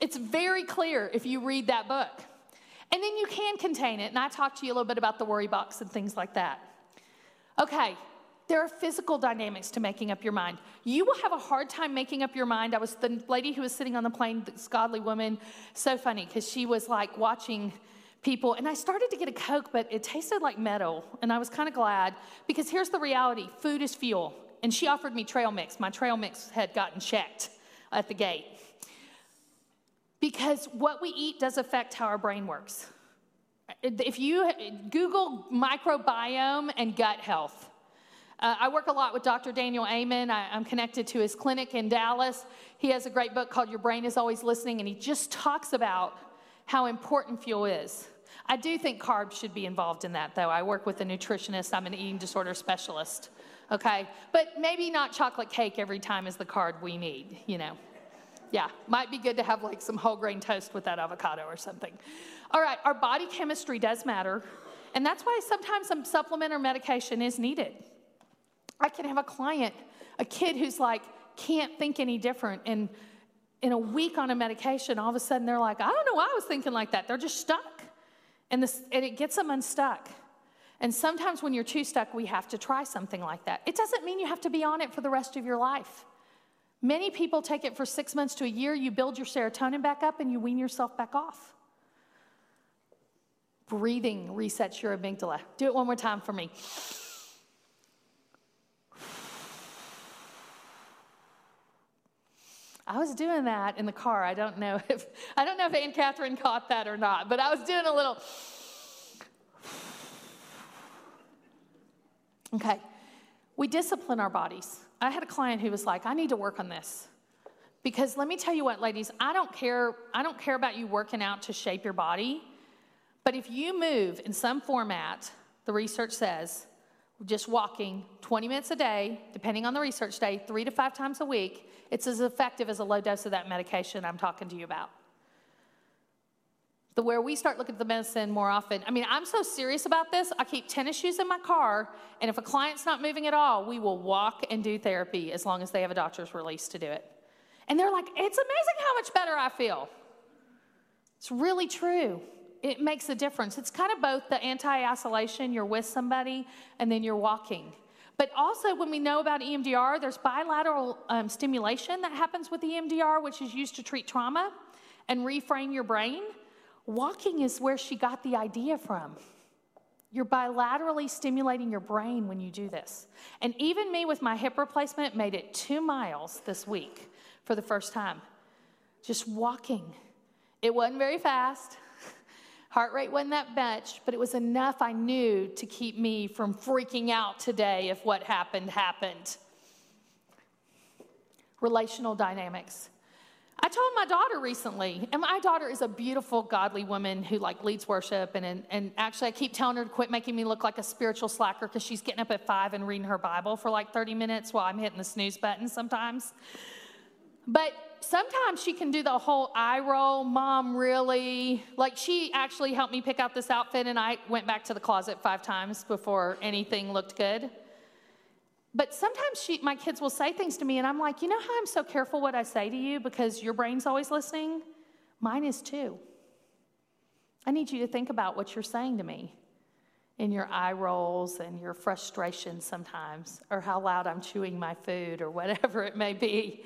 It's very clear if you read that book. And then you can contain it. And I talked to you a little bit about the worry box and things like that. Okay, there are physical dynamics to making up your mind. You will have a hard time making up your mind. I was the lady who was sitting on the plane, this godly woman, so funny because she was like watching people. And I started to get a Coke, but it tasted like metal. And I was kind of glad because here's the reality food is fuel. And she offered me trail mix. My trail mix had gotten checked at the gate. Because what we eat does affect how our brain works. If you Google microbiome and gut health, uh, I work a lot with Dr. Daniel Amen. I, I'm connected to his clinic in Dallas. He has a great book called Your Brain is Always Listening, and he just talks about how important fuel is. I do think carbs should be involved in that, though. I work with a nutritionist, I'm an eating disorder specialist, okay? But maybe not chocolate cake every time is the carb we need, you know? Yeah, might be good to have like some whole grain toast with that avocado or something. All right, our body chemistry does matter, and that's why sometimes some supplement or medication is needed. I can have a client, a kid who's like, can't think any different, and in a week on a medication, all of a sudden they're like, I don't know why I was thinking like that. They're just stuck. And, this, and it gets them unstuck. And sometimes when you're too stuck, we have to try something like that. It doesn't mean you have to be on it for the rest of your life. Many people take it for six months to a year, you build your serotonin back up, and you wean yourself back off. Breathing resets your amygdala. Do it one more time for me. I was doing that in the car. I don't know if I don't know if Aunt Catherine caught that or not, but I was doing a little. Okay, we discipline our bodies. I had a client who was like, "I need to work on this," because let me tell you what, ladies, I don't care. I don't care about you working out to shape your body, but if you move in some format, the research says just walking 20 minutes a day, depending on the research day, three to five times a week, it's as effective as a low dose of that medication I'm talking to you about. The where we start looking at the medicine more often. I mean, I'm so serious about this. I keep tennis shoes in my car, and if a client's not moving at all, we will walk and do therapy as long as they have a doctor's release to do it. And they're like, it's amazing how much better I feel. It's really true it makes a difference. It's kind of both the anti isolation, you're with somebody, and then you're walking. But also, when we know about EMDR, there's bilateral um, stimulation that happens with EMDR, which is used to treat trauma and reframe your brain. Walking is where she got the idea from. You're bilaterally stimulating your brain when you do this. And even me with my hip replacement made it two miles this week for the first time. Just walking. It wasn't very fast. Heart rate wasn't that much, but it was enough I knew to keep me from freaking out today if what happened happened. Relational dynamics. I told my daughter recently, and my daughter is a beautiful, godly woman who like leads worship, and, and, actually I keep telling her to quit making me look like a spiritual slacker because she's getting up at five and reading her Bible for like 30 minutes while I'm hitting the snooze button sometimes. But sometimes she can do the whole eye roll, mom, really? Like she actually helped me pick out this outfit, and I went back to the closet five times before anything looked good. But sometimes she, my kids will say things to me, and I'm like, you know how I'm so careful what I say to you because your brain's always listening? Mine is too. I need you to think about what you're saying to me in your eye rolls and your frustration sometimes, or how loud I'm chewing my food, or whatever it may be.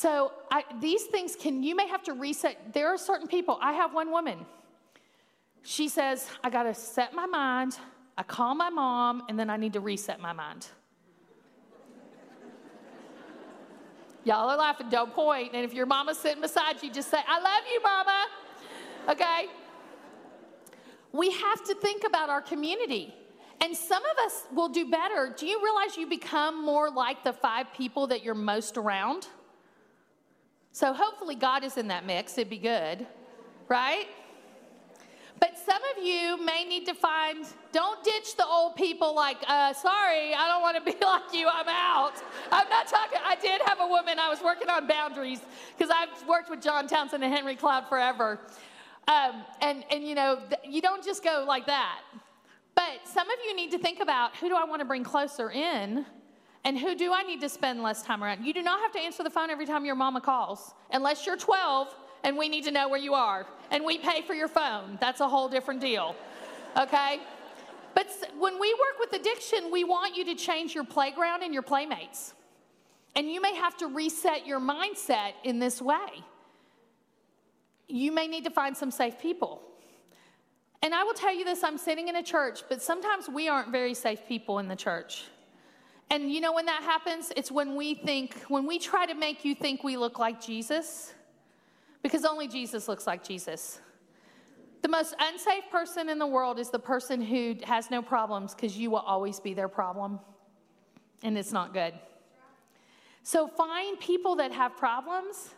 So I, these things can, you may have to reset. There are certain people, I have one woman. She says, I got to set my mind. I call my mom, and then I need to reset my mind. Y'all are laughing, don't point. And if your mama's sitting beside you, just say, I love you, mama. Okay? We have to think about our community. And some of us will do better. Do you realize you become more like the five people that you're most around? So hopefully God is in that mix. It'd be good, right? But some of you may need to find, don't ditch the old people like, uh, sorry, I don't want to be like you, I'm out. I'm not talking, I did have a woman, I was working on boundaries because I've worked with John Townsend and Henry Cloud forever. Um, and, and, you know, you don't just go like that. But some of you need to think about who do I want to bring closer in and who do I need to spend less time around? You do not have to answer the phone every time your mama calls, unless you're 12 and we need to know where you are and we pay for your phone. That's a whole different deal. Okay? But when we work with addiction, we want you to change your playground and your playmates. And you may have to reset your mindset in this way. You may need to find some safe people. And I will tell you this I'm sitting in a church, but sometimes we aren't very safe people in the church. And you know when that happens? It's when we think, when we try to make you think we look like Jesus, because only Jesus looks like Jesus. The most unsafe person in the world is the person who has no problems because you will always be their problem. And it's not good. So find people that have problems.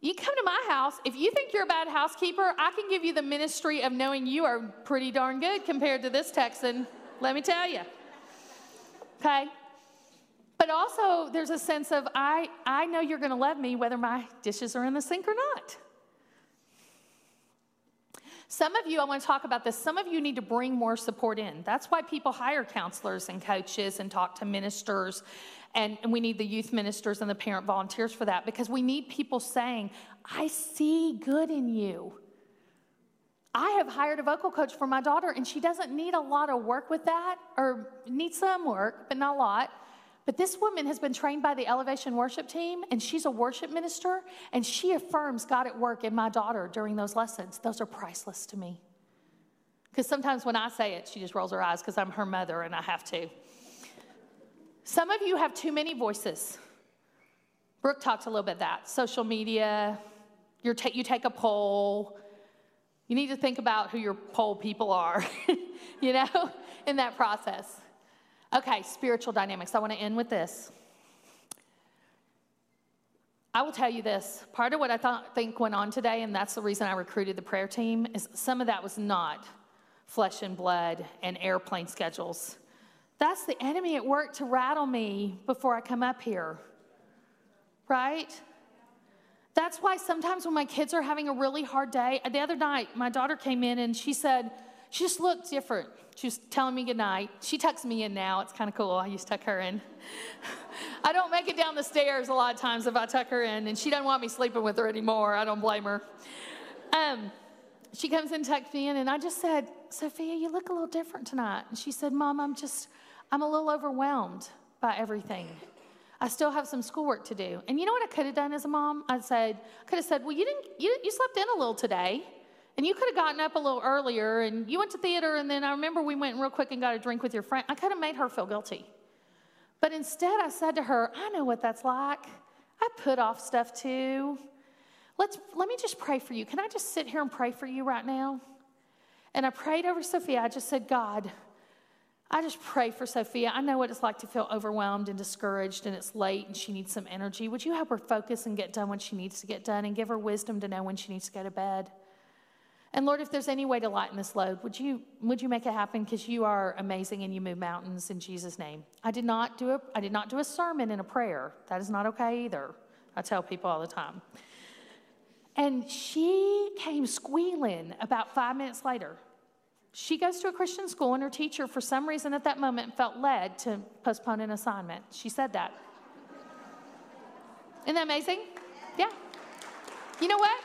You come to my house. If you think you're a bad housekeeper, I can give you the ministry of knowing you are pretty darn good compared to this Texan, let me tell you. Okay? But also, there's a sense of I, I know you're going to love me whether my dishes are in the sink or not. Some of you, I want to talk about this. Some of you need to bring more support in. That's why people hire counselors and coaches and talk to ministers. And, and we need the youth ministers and the parent volunteers for that because we need people saying, I see good in you. I have hired a vocal coach for my daughter, and she doesn't need a lot of work with that, or needs some work, but not a lot. But this woman has been trained by the Elevation Worship Team, and she's a worship minister, and she affirms God at work in my daughter during those lessons. Those are priceless to me. Because sometimes when I say it, she just rolls her eyes because I'm her mother and I have to. Some of you have too many voices. Brooke talked a little bit that social media, you you take a poll. You need to think about who your poll people are, you know, in that process. Okay, spiritual dynamics. I want to end with this. I will tell you this part of what I thought, think went on today, and that's the reason I recruited the prayer team, is some of that was not flesh and blood and airplane schedules. That's the enemy at work to rattle me before I come up here. Right? That's why sometimes when my kids are having a really hard day, the other night, my daughter came in and she said, she just looked different. She was telling me goodnight. She tucks me in now. It's kind of cool. I used to tuck her in. I don't make it down the stairs a lot of times if I tuck her in, and she doesn't want me sleeping with her anymore. I don't blame her. Um, she comes and tucks me in, and I just said, Sophia, you look a little different tonight. And she said, Mom, I'm just, I'm a little overwhelmed by everything. I still have some schoolwork to do. And you know what I could have done as a mom? I said, I could have said, Well, you didn't, you, you slept in a little today. And you could have gotten up a little earlier and you went to theater, and then I remember we went real quick and got a drink with your friend. I could have made her feel guilty. But instead, I said to her, I know what that's like. I put off stuff too. Let's, let me just pray for you. Can I just sit here and pray for you right now? And I prayed over Sophia. I just said, God, I just pray for Sophia. I know what it's like to feel overwhelmed and discouraged, and it's late and she needs some energy. Would you help her focus and get done when she needs to get done and give her wisdom to know when she needs to go to bed? And Lord, if there's any way to lighten this load, would you, would you make it happen? Because you are amazing and you move mountains in Jesus' name. I did, not do a, I did not do a sermon and a prayer. That is not okay either. I tell people all the time. And she came squealing about five minutes later. She goes to a Christian school, and her teacher, for some reason at that moment, felt led to postpone an assignment. She said that. Isn't that amazing? Yeah. You know what?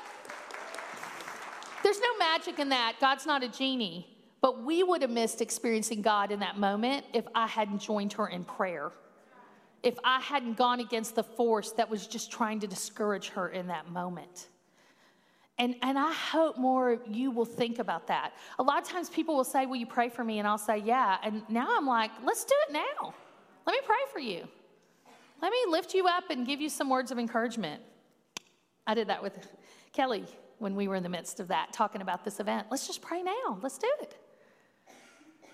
There's no magic in that. God's not a genie. But we would have missed experiencing God in that moment if I hadn't joined her in prayer. If I hadn't gone against the force that was just trying to discourage her in that moment. And, and I hope more of you will think about that. A lot of times people will say, Will you pray for me? And I'll say, Yeah. And now I'm like, Let's do it now. Let me pray for you. Let me lift you up and give you some words of encouragement. I did that with Kelly when we were in the midst of that, talking about this event. Let's just pray now. Let's do it.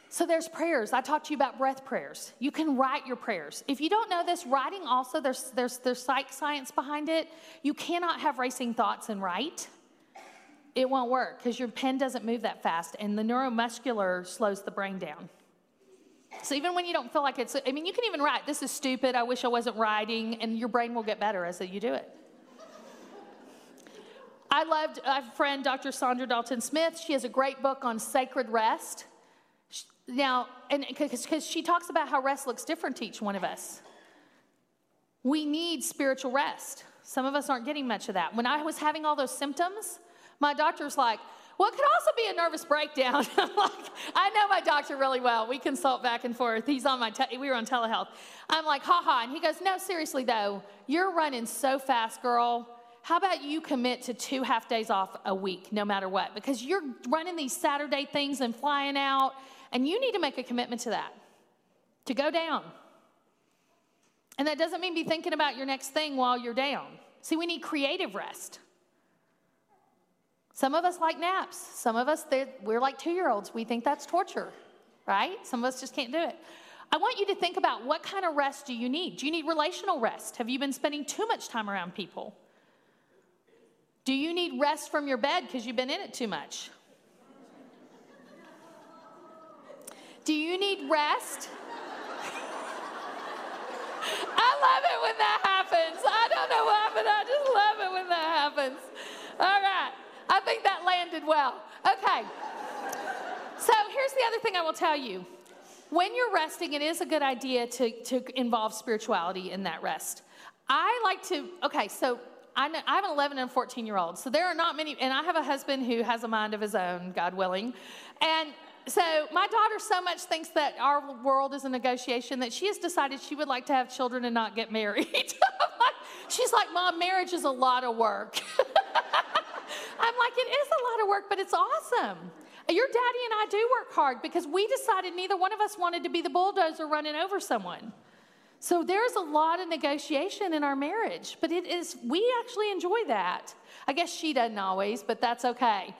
So there's prayers. I talked to you about breath prayers. You can write your prayers. If you don't know this, writing also, there's, there's, there's psych science behind it. You cannot have racing thoughts and write. It won't work because your pen doesn't move that fast, and the neuromuscular slows the brain down. So even when you don't feel like it's, I mean, you can even write, this is stupid, I wish I wasn't writing, and your brain will get better as you do it. I loved a friend, Dr. Saundra Dalton Smith. She has a great book on sacred rest. Now, and because she talks about how rest looks different to each one of us. We need spiritual rest. Some of us aren't getting much of that. When I was having all those symptoms, my doctor's like, well, it could also be a nervous breakdown. I'm like, I know my doctor really well. We consult back and forth. He's on my, te- we were on telehealth. I'm like, ha ha. And he goes, no, seriously though, you're running so fast, girl how about you commit to two half days off a week, no matter what? Because you're running these Saturday things and flying out, and you need to make a commitment to that, to go down. And that doesn't mean be thinking about your next thing while you're down. See, we need creative rest. Some of us like naps. Some of us, we're like two year olds. We think that's torture, right? Some of us just can't do it. I want you to think about what kind of rest do you need? Do you need relational rest? Have you been spending too much time around people? Do you need rest from your bed because you've been in it too much? Do you need rest? I love it when that happens. I don't know why, but I just love it when that happens. All right. I think that landed well. Okay. So here's the other thing I will tell you. When you're resting, it is a good idea to, to involve spirituality in that rest. I like to, okay, so I, know, I have an 11 and 14 year old, so there are not many, and I have a husband who has a mind of his own, God willing. And so my daughter so much thinks that our world is a negotiation that she has decided she would like to have children and not get married. She's like, Mom, marriage is a lot of work. I'm like, it is a lot of work, but it's awesome. Your daddy and I do work hard because we decided neither one of us wanted to be the bulldozer running over someone. So there's a lot of negotiation in our marriage, but it is, we actually enjoy that. I guess she doesn't always, but that's okay.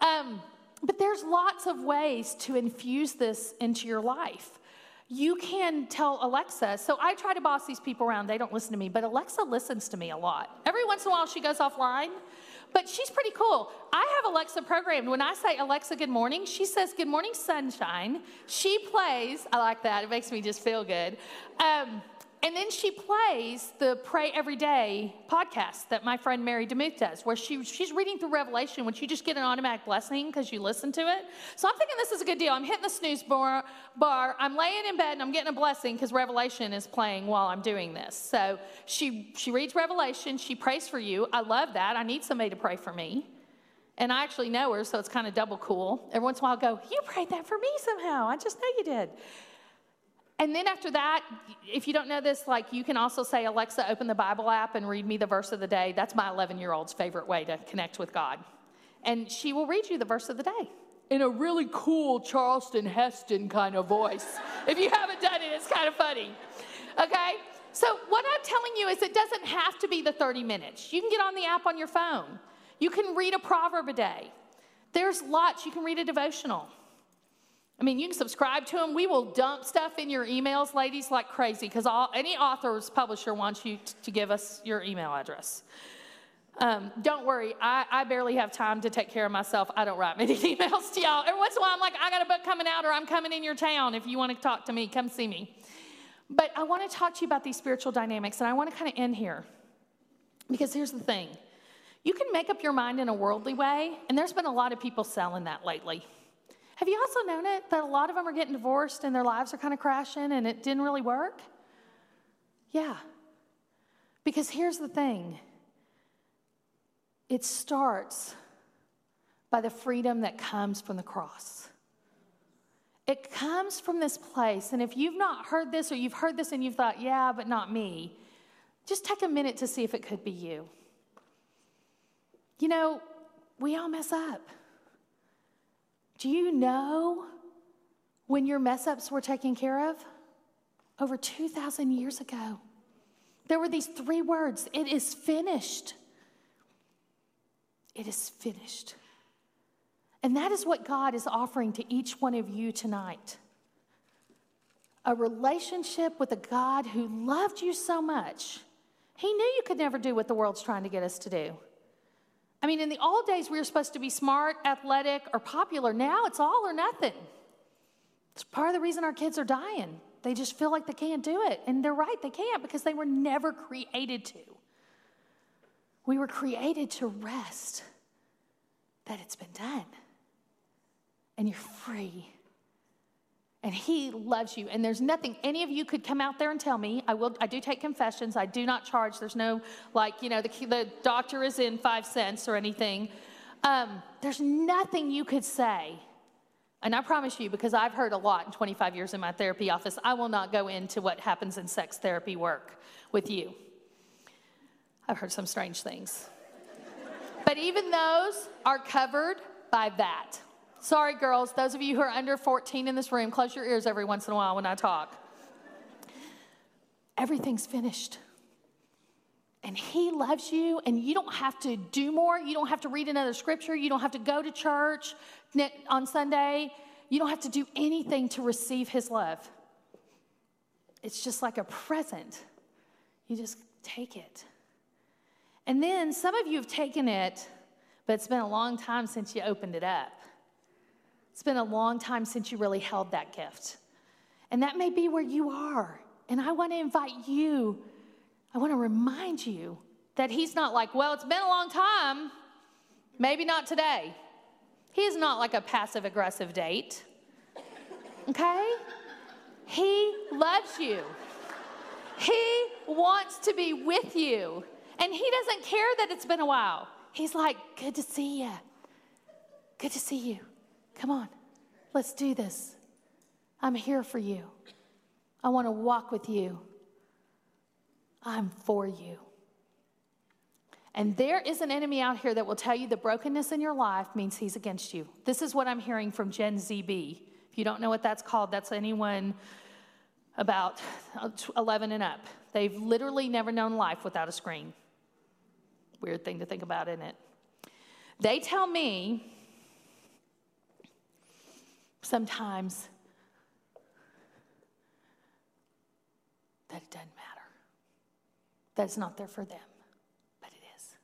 Um, but there's lots of ways to infuse this into your life. You can tell Alexa, so I try to boss these people around, they don't listen to me, but Alexa listens to me a lot. Every once in a while she goes offline, but she's pretty cool. I have Alexa programmed. When I say Alexa, good morning, she says, Good morning, sunshine. She plays, I like that, it makes me just feel good. Um, and then she plays the Pray Every Day podcast that my friend Mary DeMuth does, where she, she's reading through Revelation, which you just get an automatic blessing because you listen to it. So I'm thinking this is a good deal. I'm hitting the snooze bar, bar. I'm laying in bed and I'm getting a blessing because Revelation is playing while I'm doing this. So she, she reads Revelation, she prays for you. I love that. I need somebody to pray for me. And I actually know her, so it's kind of double cool. Every once in a while, I'll go, You prayed that for me somehow. I just know you did. And then after that, if you don't know this, like you can also say, Alexa, open the Bible app and read me the verse of the day. That's my 11 year old's favorite way to connect with God. And she will read you the verse of the day in a really cool Charleston Heston kind of voice. if you haven't done it, it's kind of funny. Okay? So, what I'm telling you is it doesn't have to be the 30 minutes. You can get on the app on your phone, you can read a proverb a day. There's lots. You can read a devotional. I mean, you can subscribe to them. We will dump stuff in your emails, ladies, like crazy, because any author's publisher wants you t- to give us your email address. Um, don't worry, I, I, barely have time to take care of myself. I don't write many emails to y'all. Every once in a while, I'm like, I got a book coming out, or I'm coming in your town. If you want to talk to me, come see me. But I want to talk to you about these spiritual dynamics, and I want to kind of end here. Because here's the thing you can make up your mind in a worldly way, and there's been a lot of people selling that lately. Have you also known it that a lot of them are getting divorced and their lives are kind of crashing and it didn't really work? Yeah. Because here's the thing it starts by the freedom that comes from the cross. It comes from this place. And if you've not heard this or you've heard this and you've thought, yeah, but not me, just take a minute to see if it could be you. You know, we all mess up. Do you know when your mess ups were taken care of? Over 2,000 years ago. There were these three words it is finished. It is finished. And that is what God is offering to each one of you tonight a relationship with a God who loved you so much. He knew you could never do what the world's trying to get us to do. I mean, in the old days, we were supposed to be smart, athletic, or popular. Now it's all or nothing. It's part of the reason our kids are dying. They just feel like they can't do it. And they're right, they can't because they were never created to. We were created to rest that it's been done. And you're free and he loves you. And there's nothing any of you could come out there and tell me. I will i do take confessions. I do not charge. There's no like you know the, the doctor is in five cents or anything. Um, there's nothing you could say. And i promise you because i've heard a lot in 25 years in my therapy office i will not go into what happens in sex therapy work with you. I've heard some strange things. But even those are covered by that Sorry, girls, those of you who are under 14 in this room, close your ears every once in a while when I talk. everything's finished. And He loves you, and you don't have to do more. You don't have to read another scripture. You don't have to go to church on Sunday. You don't have to do anything to receive His love. It's just like a present. You just take it. And then some of you have taken it, but it's been a long time since you opened it up. It's been a long time since you really held that gift. And that may be where you are. And I want to invite you, I want to remind you that He's not like, well, it's been a long time, maybe not today. He is not like a passive aggressive date. Okay? He loves you. He wants to be with you. And He doesn't care that it's been a while. He's like, good to see you. Good to see you. Come on, let's do this. I'm here for you. I want to walk with you. I'm for you. And there is an enemy out here that will tell you the brokenness in your life means he's against you. This is what I'm hearing from Gen ZB. If you don't know what that's called, that's anyone about 11 and up. They've literally never known life without a screen. Weird thing to think about, isn't it? They tell me sometimes that it doesn't matter, that it's not there for them, but it is.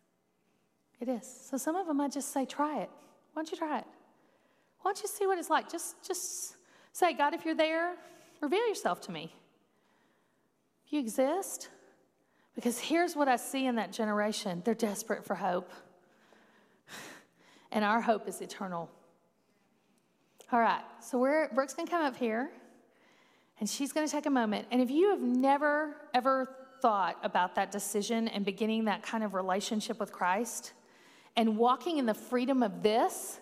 It is. So some of them I just say, try it. Why don't you try it? Why don't you see what it's like? Just, just say, God, if you're there, reveal yourself to me. If you exist, because here's what I see in that generation they're desperate for hope. And our hope is eternal. All right, so we're, Brooke's gonna come up here and she's gonna take a moment. And if you have never, ever thought about that decision and beginning that kind of relationship with Christ and walking in the freedom of this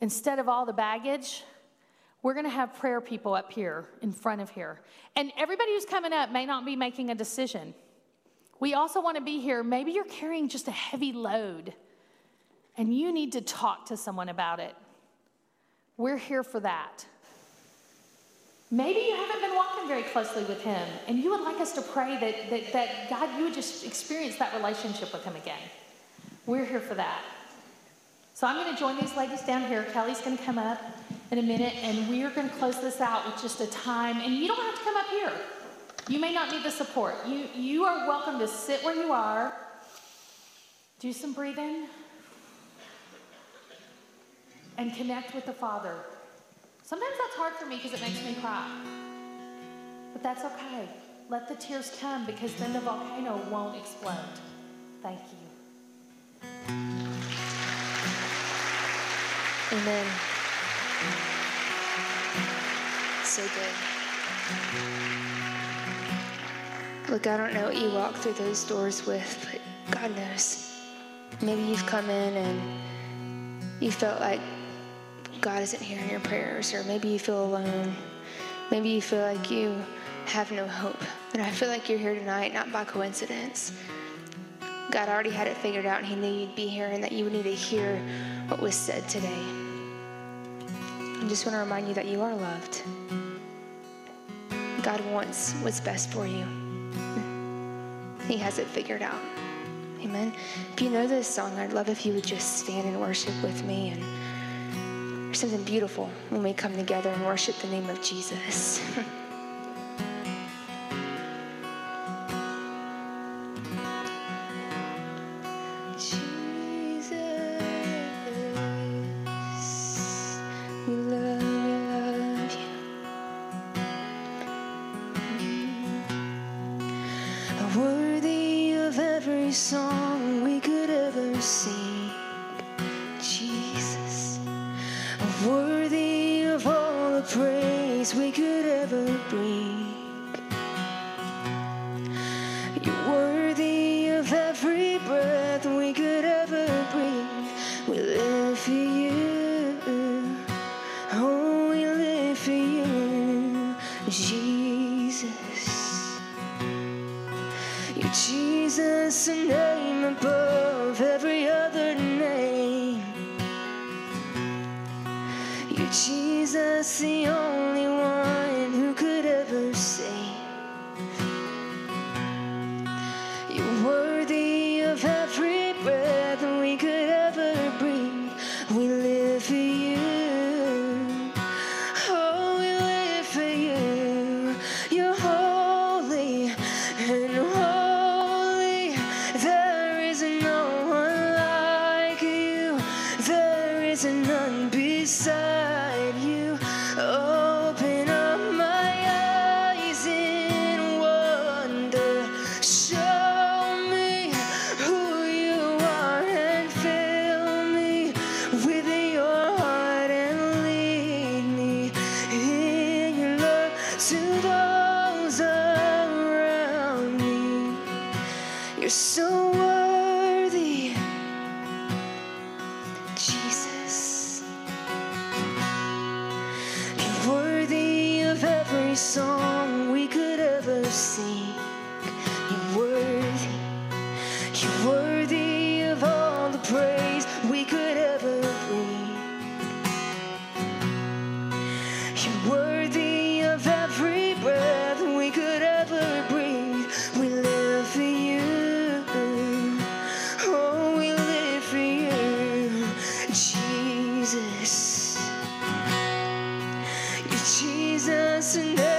instead of all the baggage, we're to have prayer people up here in front of here. And everybody who's coming up may not be making a decision. We also want to be here. Maybe you're carrying just a heavy load and you need to talk to someone about it. We're here for that. Maybe you haven't been walking very closely with Him, and you would like us to pray that, that, that God, you would just experience that relationship with Him again. We're here for that. So I'm going to join these ladies down here. Kelly's going to come up in a minute, and we are going to close this out with just a time. And you don't have to come up here. You may not need the support. You, you are welcome to sit where you are, do some breathing, and connect with the Father. Sometimes that's hard for me because it makes me cry. But that's okay. Let the tears come because then the volcano won't explode. Thank you. Amen. So good. Look, I don't know what you walk through those doors with, but God knows. Maybe you've come in and you felt like God isn't hearing your prayers, or maybe you feel alone. Maybe you feel like you have no hope. But I feel like you're here tonight, not by coincidence. God already had it figured out, and He knew you'd be here, and that you would need to hear what was said today. I just want to remind you that you are loved. God wants what's best for you. He has it figured out. Amen. If you know this song, I'd love if you would just stand and worship with me. And something beautiful when we come together and worship the name of Jesus. Jesus, a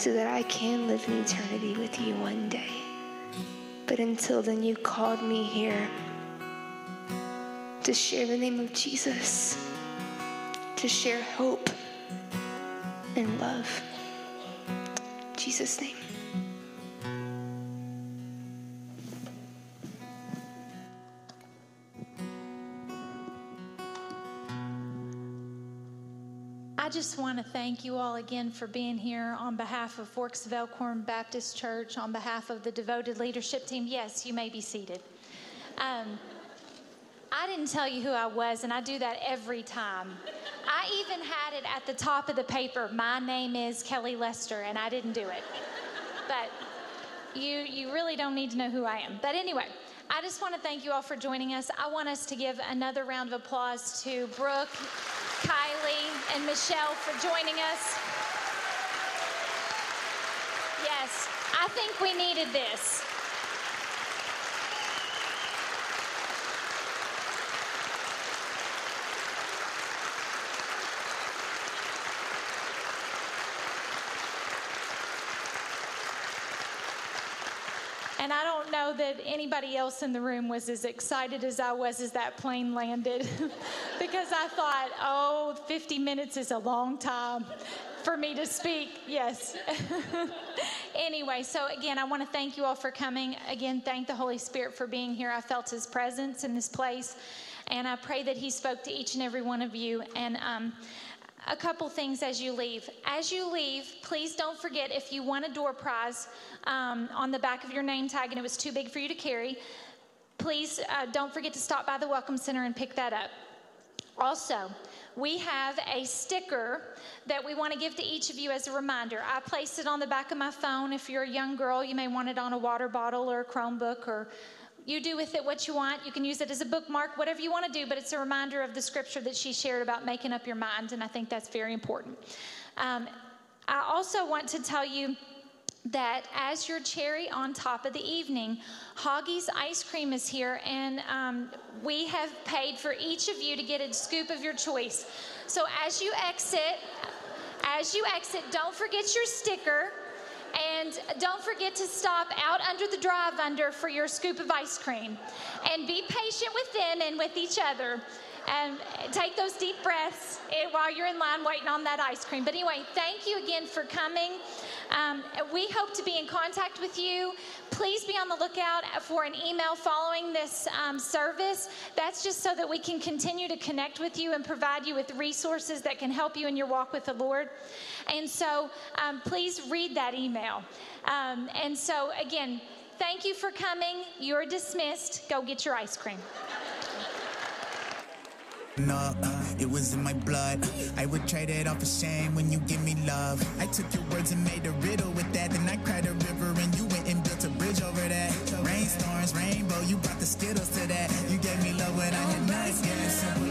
so that I can live in eternity with you one day. But until then, you called me here to share the name of Jesus, to share hope and love. In Jesus' name. Just want to thank you all again for being here on behalf of Forks of Elkhorn Baptist Church, on behalf of the devoted leadership team. Yes, you may be seated. Um, I didn't tell you who I was, and I do that every time. I even had it at the top of the paper. My name is Kelly Lester, and I didn't do it. But you, you really don't need to know who I am. But anyway, I just want to thank you all for joining us. I want us to give another round of applause to Brooke, Kylie, and Michelle for joining us. Yes, I think we needed this. And I don't know that anybody else in the room was as excited as I was as that plane landed because I thought, oh, 50 minutes is a long time for me to speak. Yes. anyway, so again, I want to thank you all for coming. Again, thank the Holy Spirit for being here. I felt his presence in this place, and I pray that he spoke to each and every one of you. And, um, a couple things as you leave. As you leave, please don't forget if you won a door prize um, on the back of your name tag and it was too big for you to carry, please uh, don't forget to stop by the Welcome Center and pick that up. Also, we have a sticker that we want to give to each of you as a reminder. I placed it on the back of my phone. If you're a young girl, you may want it on a water bottle or a Chromebook or you do with it what you want. You can use it as a bookmark, whatever you want to do, but it's a reminder of the scripture that she shared about making up your mind, and I think that's very important. Um, I also want to tell you that as your cherry on top of the evening, Hoggy's ice cream is here, and um, we have paid for each of you to get a scoop of your choice. So as you exit, as you exit, don't forget your sticker. And don't forget to stop out under the drive under for your scoop of ice cream. And be patient with them and with each other. And take those deep breaths eh, while you're in line waiting on that ice cream. But anyway, thank you again for coming. Um, we hope to be in contact with you. Please be on the lookout for an email following this um, service. That's just so that we can continue to connect with you and provide you with resources that can help you in your walk with the Lord. And so um, please read that email. Um, and so, again, thank you for coming. You're dismissed. Go get your ice cream. No, it was in my blood. I would trade it off for shame when you give me love. I took your words and made a riddle with that. Then I cried a river and you went and built a bridge over that. Rainstorms, rainbow, you brought the skittles to that. You gave me love when I had yeah.